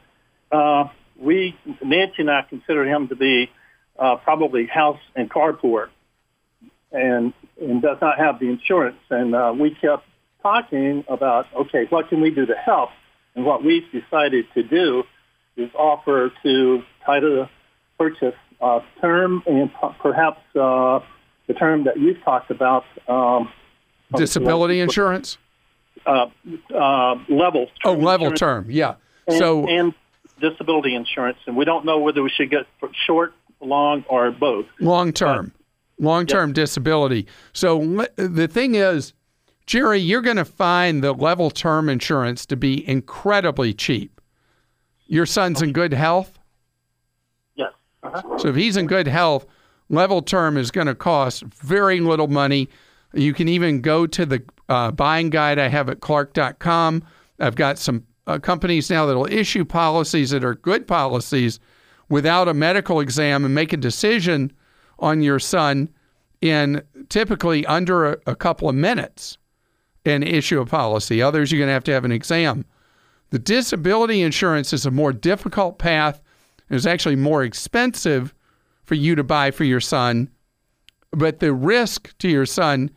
uh, we, Nancy and I consider him to be uh, probably house and car poor and, and does not have the insurance. And uh, we kept talking about, okay, what can we do to help? And what we've decided to do is offer to try to purchase uh, term and p- perhaps uh, the term that you've talked about. Um, Disability insurance? uh, uh, level. Oh, level insurance term. Yeah. And, So and disability insurance, and we don't know whether we should get short, long, or both. long term, long term disability. So the thing is, Jerry, you're going to find the level term insurance to be incredibly cheap. Your son's in good health. Yes. Uh-huh. So if he's in good health, level term is going to cost very little money. You can even go to the uh, buying guide I have at clark.com. I've got some uh, companies now that will issue policies that are good policies without a medical exam and make a decision on your son in typically under a, a couple of minutes and issue a policy. Others, you're going to have to have an exam. The disability insurance is a more difficult path. It's actually more expensive for you to buy for your son, but the risk to your son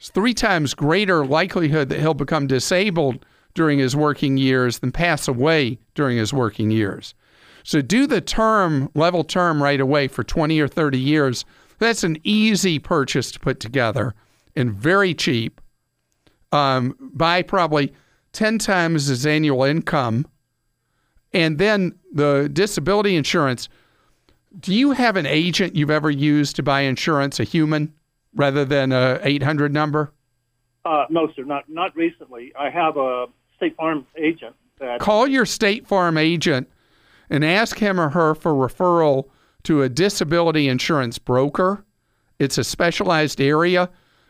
is three times greater likelihood that he'll become disabled during his working years than pass away during his working years. So do the term, level term right away for 20 or 30 years. That's an easy purchase to put together and very cheap. Um, buy probably 10 times his annual income. And then the disability insurance. Do you have an agent you've ever used to buy insurance, a human? rather than a 800 number? Uh, no, sir, not not recently. I have a State Farm agent that Call your State Farm agent and ask him or her for referral to a disability insurance broker. It's a specialized area,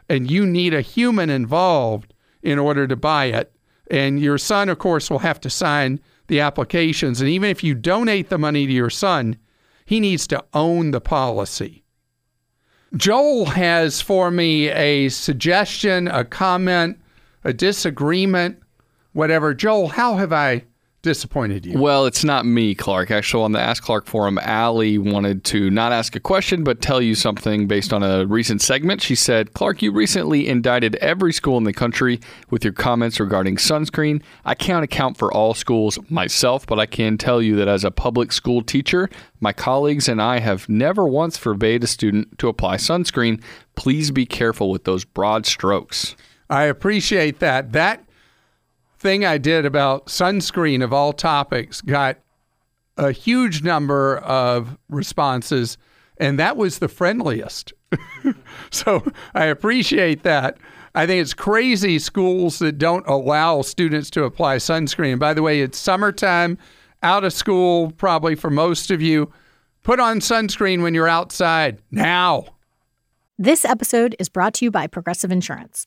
and you need a human involved in order to buy it. And your son, of course, will have to sign the applications. And even if you donate the money to your son, he needs to own the policy. Joel has for me a suggestion, a comment, a disagreement, whatever. Joel, how have I disappointed you? Well, it's not me, Clark. Actually, on the Ask Clark forum, Allie wanted to not ask a question, but tell you something based on a recent segment. She said, Clark, you recently indicted every school in the country with your comments regarding sunscreen. I can't account for all schools myself, but I can tell you that as a public school teacher, my colleagues and I have never once forbade a student to apply sunscreen. Please be careful with those broad strokes. I appreciate that. That thing I did about sunscreen of all topics got a huge number of responses, and that was the friendliest. so I appreciate that. I think it's crazy schools that don't allow students to apply sunscreen. By the way, it's summertime, out of school, probably for most of you. Put on sunscreen when you're outside now. This episode is brought to you by Progressive Insurance.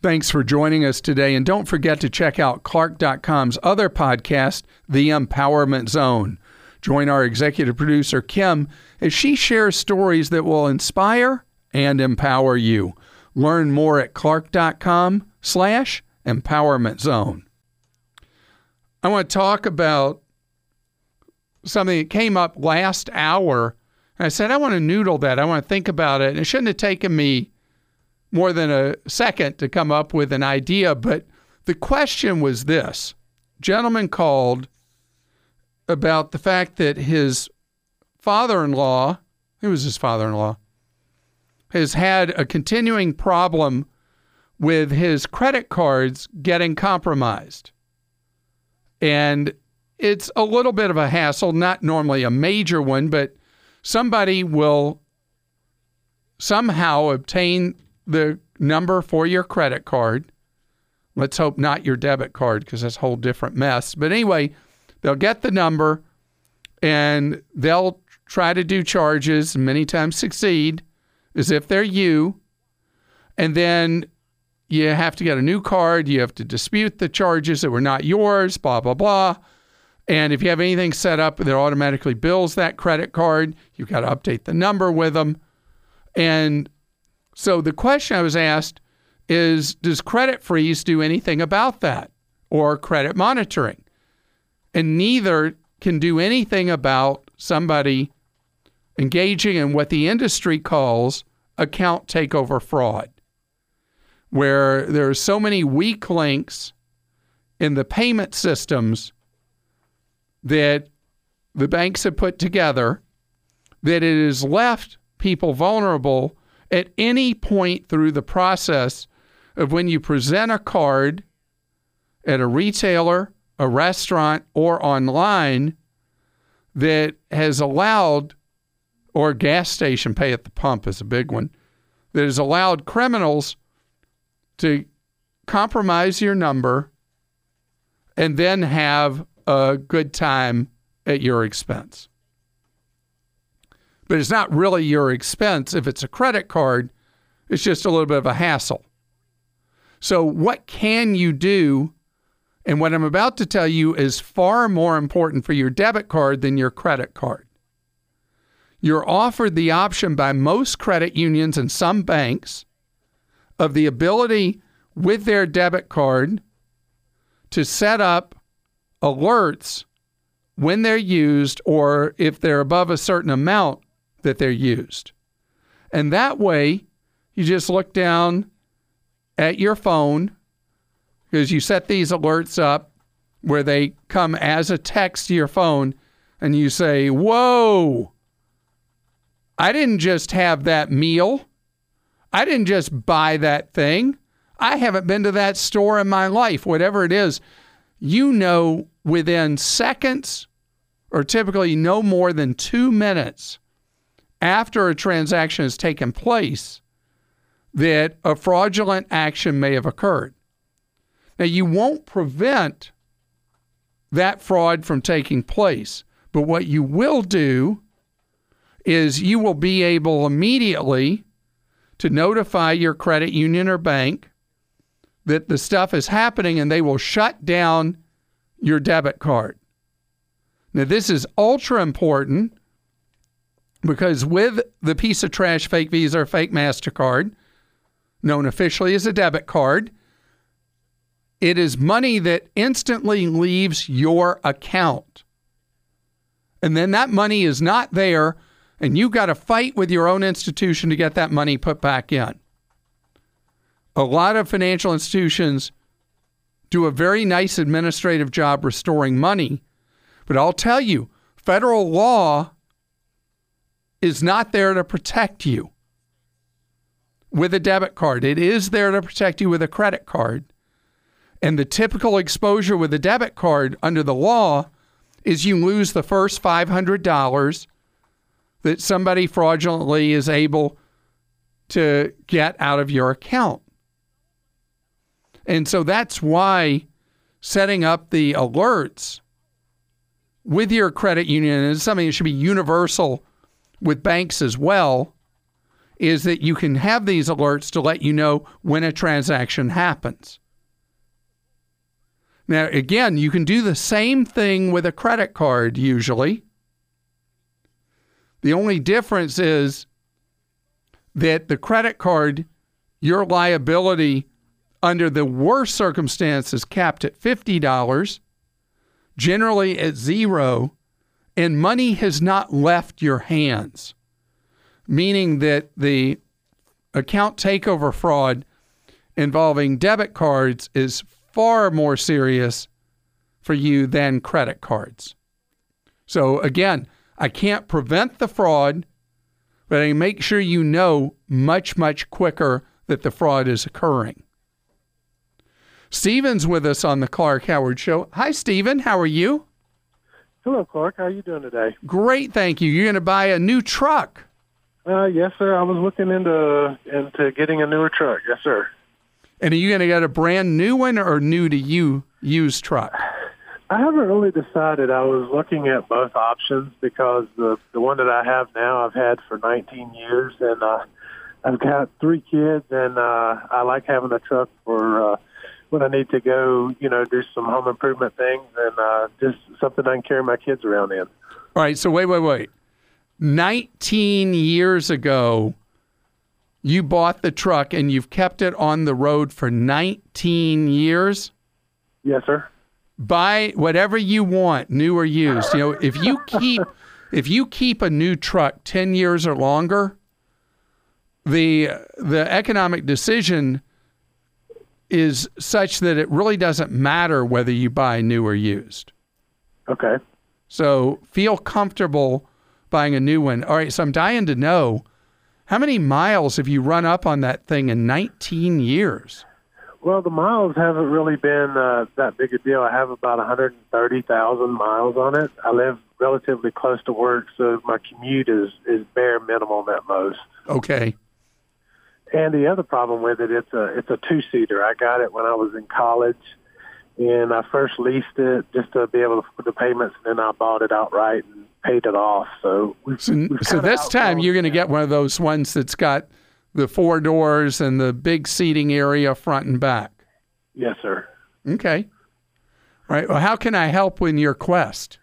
Thanks for joining us today. And don't forget to check out Clark.com's other podcast, The Empowerment Zone. Join our executive producer, Kim, as she shares stories that will inspire and empower you. Learn more at Clark.com slash empowerment zone. I want to talk about something that came up last hour. I said, I want to noodle that. I want to think about it. And it shouldn't have taken me more than a second to come up with an idea, but the question was this. Gentleman called about the fact that his father-in-law, who was his father-in-law, has had a continuing problem with his credit cards getting compromised. And it's a little bit of a hassle, not normally a major one, but somebody will somehow obtain the number for your credit card. Let's hope not your debit card because that's a whole different mess. But anyway, they'll get the number and they'll try to do charges, many times succeed, as if they're you. And then you have to get a new card. You have to dispute the charges that were not yours, blah, blah, blah. And if you have anything set up that automatically bills that credit card, you've got to update the number with them. And so the question I was asked is Does credit freeze do anything about that or credit monitoring? And neither can do anything about somebody engaging in what the industry calls account takeover fraud, where there are so many weak links in the payment systems that the banks have put together that it has left people vulnerable at any point through the process of when you present a card at a retailer, a restaurant, or online that has allowed, or gas station pay at the pump is a big one, that has allowed criminals to compromise your number and then have a good time at your expense but it's not really your expense. If it's a credit card, it's just a little bit of a hassle. So, what can you do And what I'm about to tell you is far more important for your debit card than your credit card. You're offered the option by most credit unions and some banks of the ability with their debit card to set up alerts when they're used or if they're above a certain amount that they're used. And that way, you just look down at your phone because you set these alerts up where they come as a text to your phone and you say, Whoa, I didn't just have that meal. I didn't just buy that thing. I haven't been to that store in my life, whatever it is. You know within seconds or typically no more than two minutes after a transaction has taken place that a fraudulent action may have occurred. Now, you won't prevent that fraud from taking place, but what you will do is you will be able immediately to notify your credit union or bank that the stuff is happening and they will shut down your debit card. Now, this is ultra important because with the piece of trash fake Visa or fake MasterCard, known officially as a debit card, it is money that instantly leaves your account. And then that money is not there, and you've got to fight with your own institution to get that money put back in. A lot of financial institutions do a very nice administrative job restoring money, but I'll tell you, federal law is not there to protect you with a debit card. It is there to protect you with a credit card. And the typical exposure with a debit card under the law is you lose the first $500 that somebody fraudulently is able to get out of your account. And so that's why setting up the alerts with your credit union is something that should be universal with banks as well is that you can have these alerts to let you know when a transaction happens. Now, again, you can do the same thing with a credit card usually. The only difference is that the credit card, your liability under the worst circumstances capped at $50, generally at zero, and money has not left your hands, meaning that the account takeover fraud involving debit cards is far more serious for you than credit cards. So, again, I can't prevent the fraud, but I make sure you know much, much quicker that the fraud is occurring. Steven's with us on the Clark Howard Show. Hi, Steven. How are you? Hello, Clark. How are you doing today? Great, thank you. You're going to buy a new truck. Uh, yes, sir. I was looking into into getting a newer truck. Yes, sir. And are you going to get a brand new one or new to you used truck? I haven't really decided. I was looking at both options because the the one that I have now I've had for 19 years, and uh, I've got three kids, and uh, I like having a truck for uh, when I need to go, you know, do some home improvement things and uh, just something I can carry my kids around in. All right. So wait, wait, wait. 19 years ago, you bought the truck and you've kept it on the road for 19 years. Yes, sir. Buy whatever you want, new or used. You know, if you keep if you keep a new truck 10 years or longer, the the economic decision is such that it really doesn't matter whether you buy new or used. Okay. So feel comfortable buying a new one. All right, so I'm dying to know how many miles have you run up on that thing in 19 years? Well, the miles haven't really been uh, that big a deal. I have about 130,000 miles on it. I live relatively close to work, so my commute is is bare minimum at most. Okay. And the other problem with it, it's a it's a two seater. I got it when I was in college, and I first leased it just to be able to put the payments, and then I bought it outright and paid it off. So we've, So, we've so this time you're going to get one of those ones that's got the four doors and the big seating area front and back. Yes, sir. Okay. Right. Well, how can I help in your quest?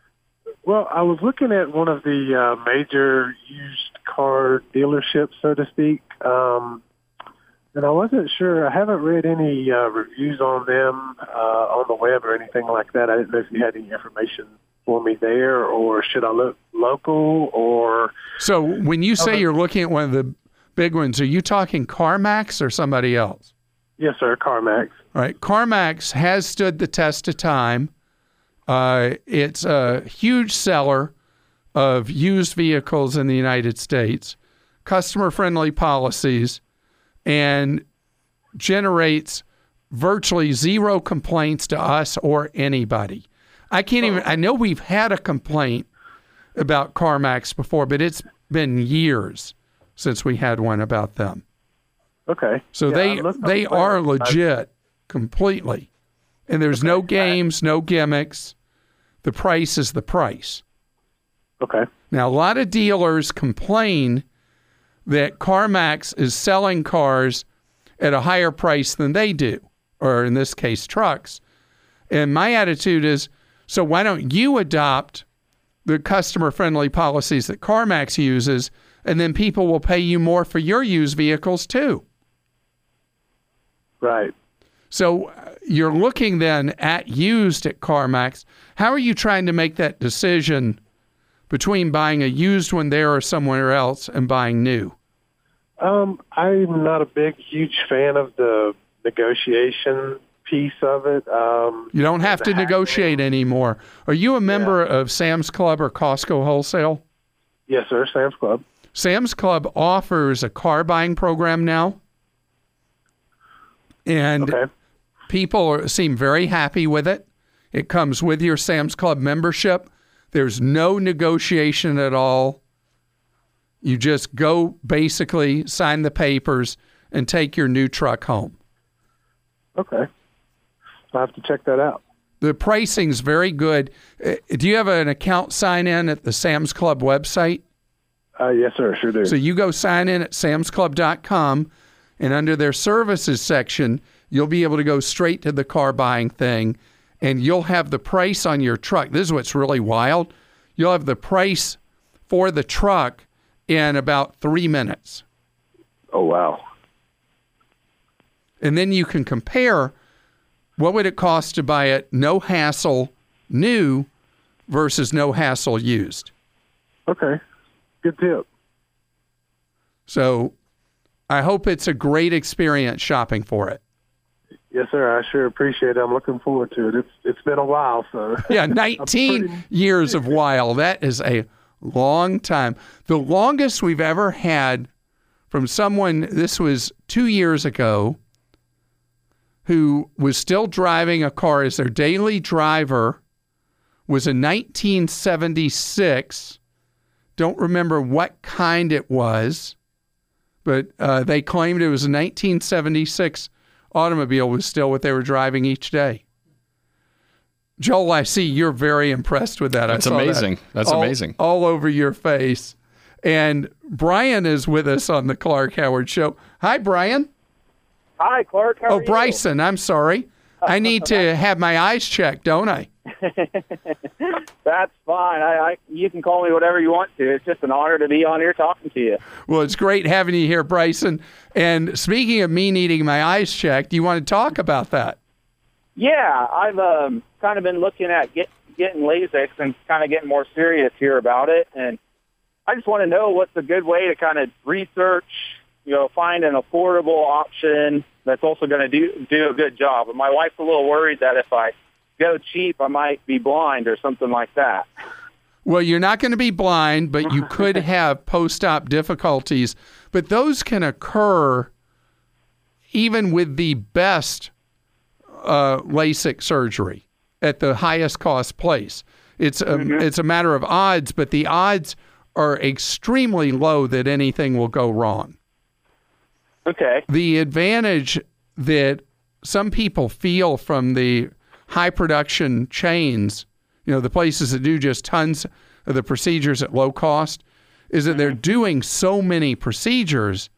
Well, I was looking at one of the uh, major used car dealerships, so to speak, um, and I wasn't sure. I haven't read any uh, reviews on them uh, on the web or anything like that. I didn't know if you had any information for me there, or should I look local or? So, when you say you're looking at one of the big ones, are you talking CarMax or somebody else? Yes, sir, CarMax. All right. CarMax has stood the test of time. Uh, it's a huge seller of used vehicles in the United States, customer friendly policies, and generates virtually zero complaints to us or anybody. I can't even, I know we've had a complaint about CarMax before, but it's been years since we had one about them. Okay. So Yeah, they I looked up they are legit completely. And there's no games, no gimmicks. The price is the price. Okay. Now a lot of dealers complain that CarMax is selling cars at a higher price than they do, or in this case trucks. And my attitude is so why don't you adopt the customer friendly policies that CarMax uses and then people will pay you more for your used vehicles too. Right. So uh, you're looking then at used at CarMax. How are you trying to make that decision between buying a used one there or somewhere else and buying new? Um, I'm not a big, huge fan of the negotiation piece of it. Um, You don't have to negotiate anymore. Are you a member of Sam's Club or Costco Wholesale? Yes, sir. Sam's Club. Sam's Club offers a car buying program now. And Okay. people are, seem very happy with it. It comes with your Sam's Club membership. There's no negotiation at all. You just go basically sign the papers and take your new truck home. Okay. I'll have to check that out. The pricing's very good. Uh, Do you have an account sign in at the Sam's Club website? Uh, yes, sir. Sure do. So you go sign in at samsclub.com, and under their services section, you'll be able to go straight to the car buying thing, and you'll have the price on your truck. This is what's really wild. You'll have the price for the truck in about three minutes. oh, wow. And then you can compare what would it cost to buy it no hassle new versus no hassle used. Okay. Good tip. So I hope it's a great experience shopping for it. Yes, sir. I sure appreciate it. I'm looking forward to it. It's it's been a while, so Yeah, 19 years of while. That is a long time. The longest we've ever had from someone, this was two years ago, who was still driving a car as their daily driver, was in 1976. Don't remember what kind it was, but uh, they claimed it was a 1976 automobile was still what they were driving each day. Joel, I see you're very impressed with that. I That's saw that amazing. That's all- amazing. All over your face. And Brian is with us on the Clark Howard Show. Hi, Brian. Hi, Clark. How oh, are you? Bryson. I'm sorry. I need to have my eyes checked, don't I? That's fine. I, I you can call me whatever you want to. It's just an honor to be on here talking to you. Well, it's great having you here, Bryson. And speaking of me needing my eyes checked, do you want to talk about that? Yeah, I've um, kind of been looking at get, getting LASIK and kind of getting more serious here about it, and I just want to know what's a good way to kind of research, you know, find an affordable option that's also going to do do a good job. And my wife's a little worried that if I go cheap, I might be blind or something like that. Well, you're not going to be blind, but you could have post op difficulties. But those can occur even with the best uh, LASIK surgery at the highest cost place. It's a, it's a matter of odds, but the odds are extremely low that anything will go wrong. Okay. The advantage that some people feel from the high production chains, you know, the places that do just tons of the procedures at low cost, is that they're mm-hmm. doing so many procedures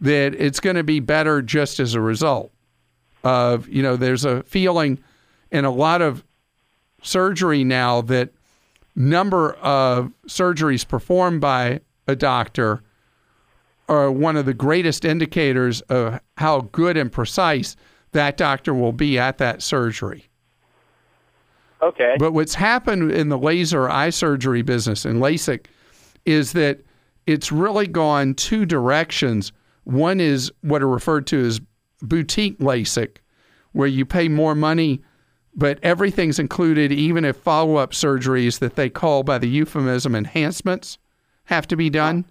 that it's going to be better just as a result of, you know, there's a feeling in a lot of surgery now that number of surgeries performed by a doctor are one of the greatest indicators of how good and precise that doctor will be at that surgery. Okay. But what's happened in the laser eye surgery business in LASIK is that it's really gone two directions. One is what are referred to as boutique LASIK, where you pay more money, but everything's included, even if follow up surgeries that they call by the euphemism enhancements have to be done.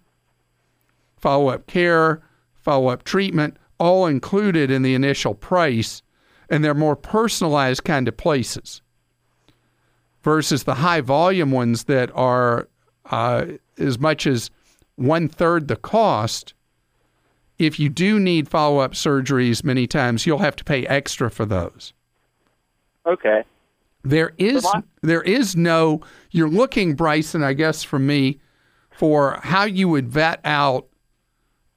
Follow up care, follow up treatment, all included in the initial price, and they're more personalized kind of places versus the high volume ones that are uh, as much as one third the cost. If you do need follow up surgeries, many times you'll have to pay extra for those. Okay. There is there is no you're looking Bryson I guess for me for how you would vet out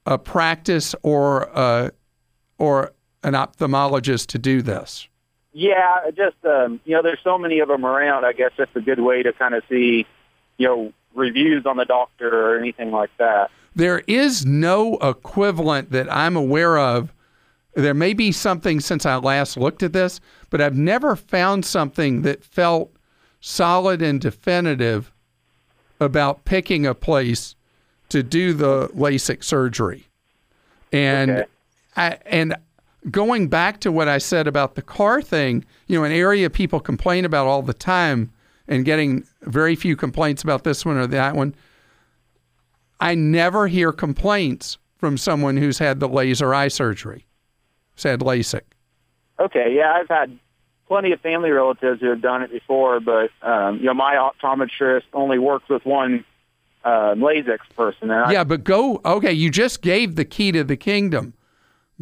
a practice or a, or an ophthalmologist to do this. Yeah, just um, you know, there's so many of them around. I guess that's a good way to kind of see, you know, reviews on the doctor or anything like that. There is no equivalent that I'm aware of. There may be something since I last looked at this, but I've never found something that felt solid and definitive about picking a place to do the LASIK surgery. And Okay. I, and going back to what I said about the car thing, you know, an area people complain about all the time and getting very few complaints about this one or that one. I never hear complaints from someone who's had the laser eye surgery, said LASIK. Okay, yeah, I've had plenty of family relatives who have done it before, but um, you know, my optometrist only works with one uh, LASIK person. And I, Yeah, but go, okay, you just gave the key to the kingdom.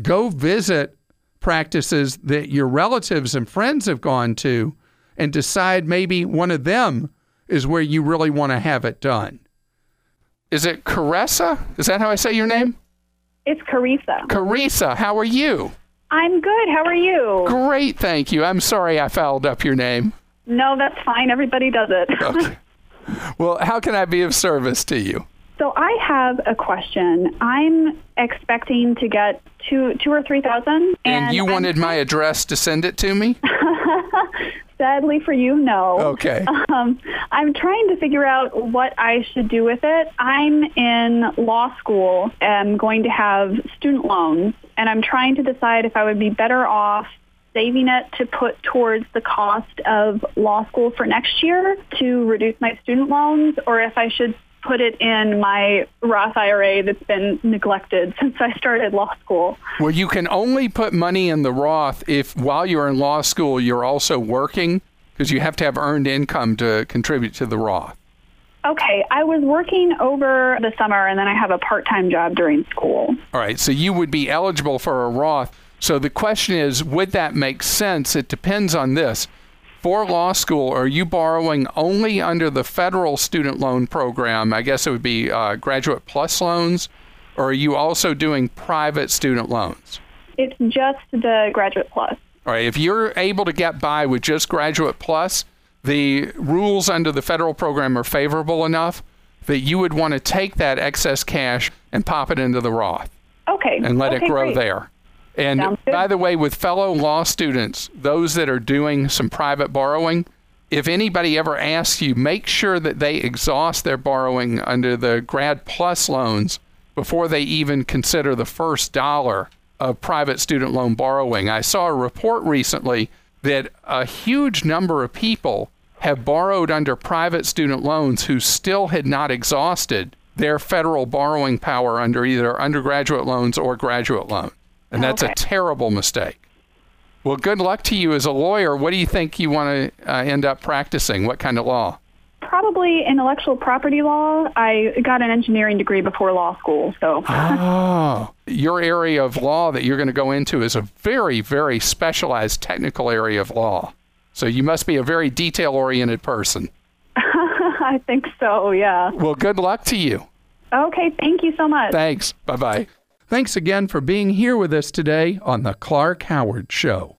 Go visit practices that your relatives and friends have gone to and decide maybe one of them is where you really want to have it done. Is it Caressa? Is that how I say your name? It's Carissa. Carissa, how are you? I'm good. How are you? Great, thank you. I'm sorry I fouled up your name. No, that's fine. Everybody does it. Okay. Well, how can I be of service to you? so I have a question. I'm expecting to get two, two or three thousand, And, you I'm- wanted my address to send it to me? Sadly for you, no. Okay. Um, I'm trying to figure out what I should do with it. I'm in law school. I'm going to have student loans, and I'm trying to decide if I would be better off saving it to put towards the cost of law school for next year to reduce my student loans, or if I should put it in my Roth IRA that's been neglected since I started law school. Well, you can only put money in the Roth if while you're in law school you're also working because you have to have earned income to contribute to the Roth. Okay, I was working over the summer and then I have a part-time job during school. All right, so you would be eligible for a Roth. So the question is, would that make sense? It depends on this. For law school, are you borrowing only under the federal student loan program? I guess it would be uh, graduate plus loans, or are you also doing private student loans? It's just the graduate plus. All right, if you're able to get by with just Graduate Plus, the rules under the federal program are favorable enough that you would want to take that excess cash and pop it into the Roth Okay. and let okay, it grow great. there. And by the way, with fellow law students, those that are doing some private borrowing, if anybody ever asks you, make sure that they exhaust their borrowing under the Grad Plus loans before they even consider the first dollar of private student loan borrowing. I saw a report recently that a huge number of people have borrowed under private student loans who still had not exhausted their federal borrowing power under either undergraduate loans or graduate loan. And that's a terrible mistake. Well, good luck to you as a lawyer. What do you think you want to uh, end up practicing? What kind of law? Probably intellectual property law. I got an engineering degree before law school, so Oh, your area of law that you're going to go into is a very, very specialized technical area of law. So you must be a very detail oriented person. I think so, yeah. Well, good luck to you. Okay, thank you so much. Thanks. Bye bye. Thanks again for being here with us today on The Clark Howard Show.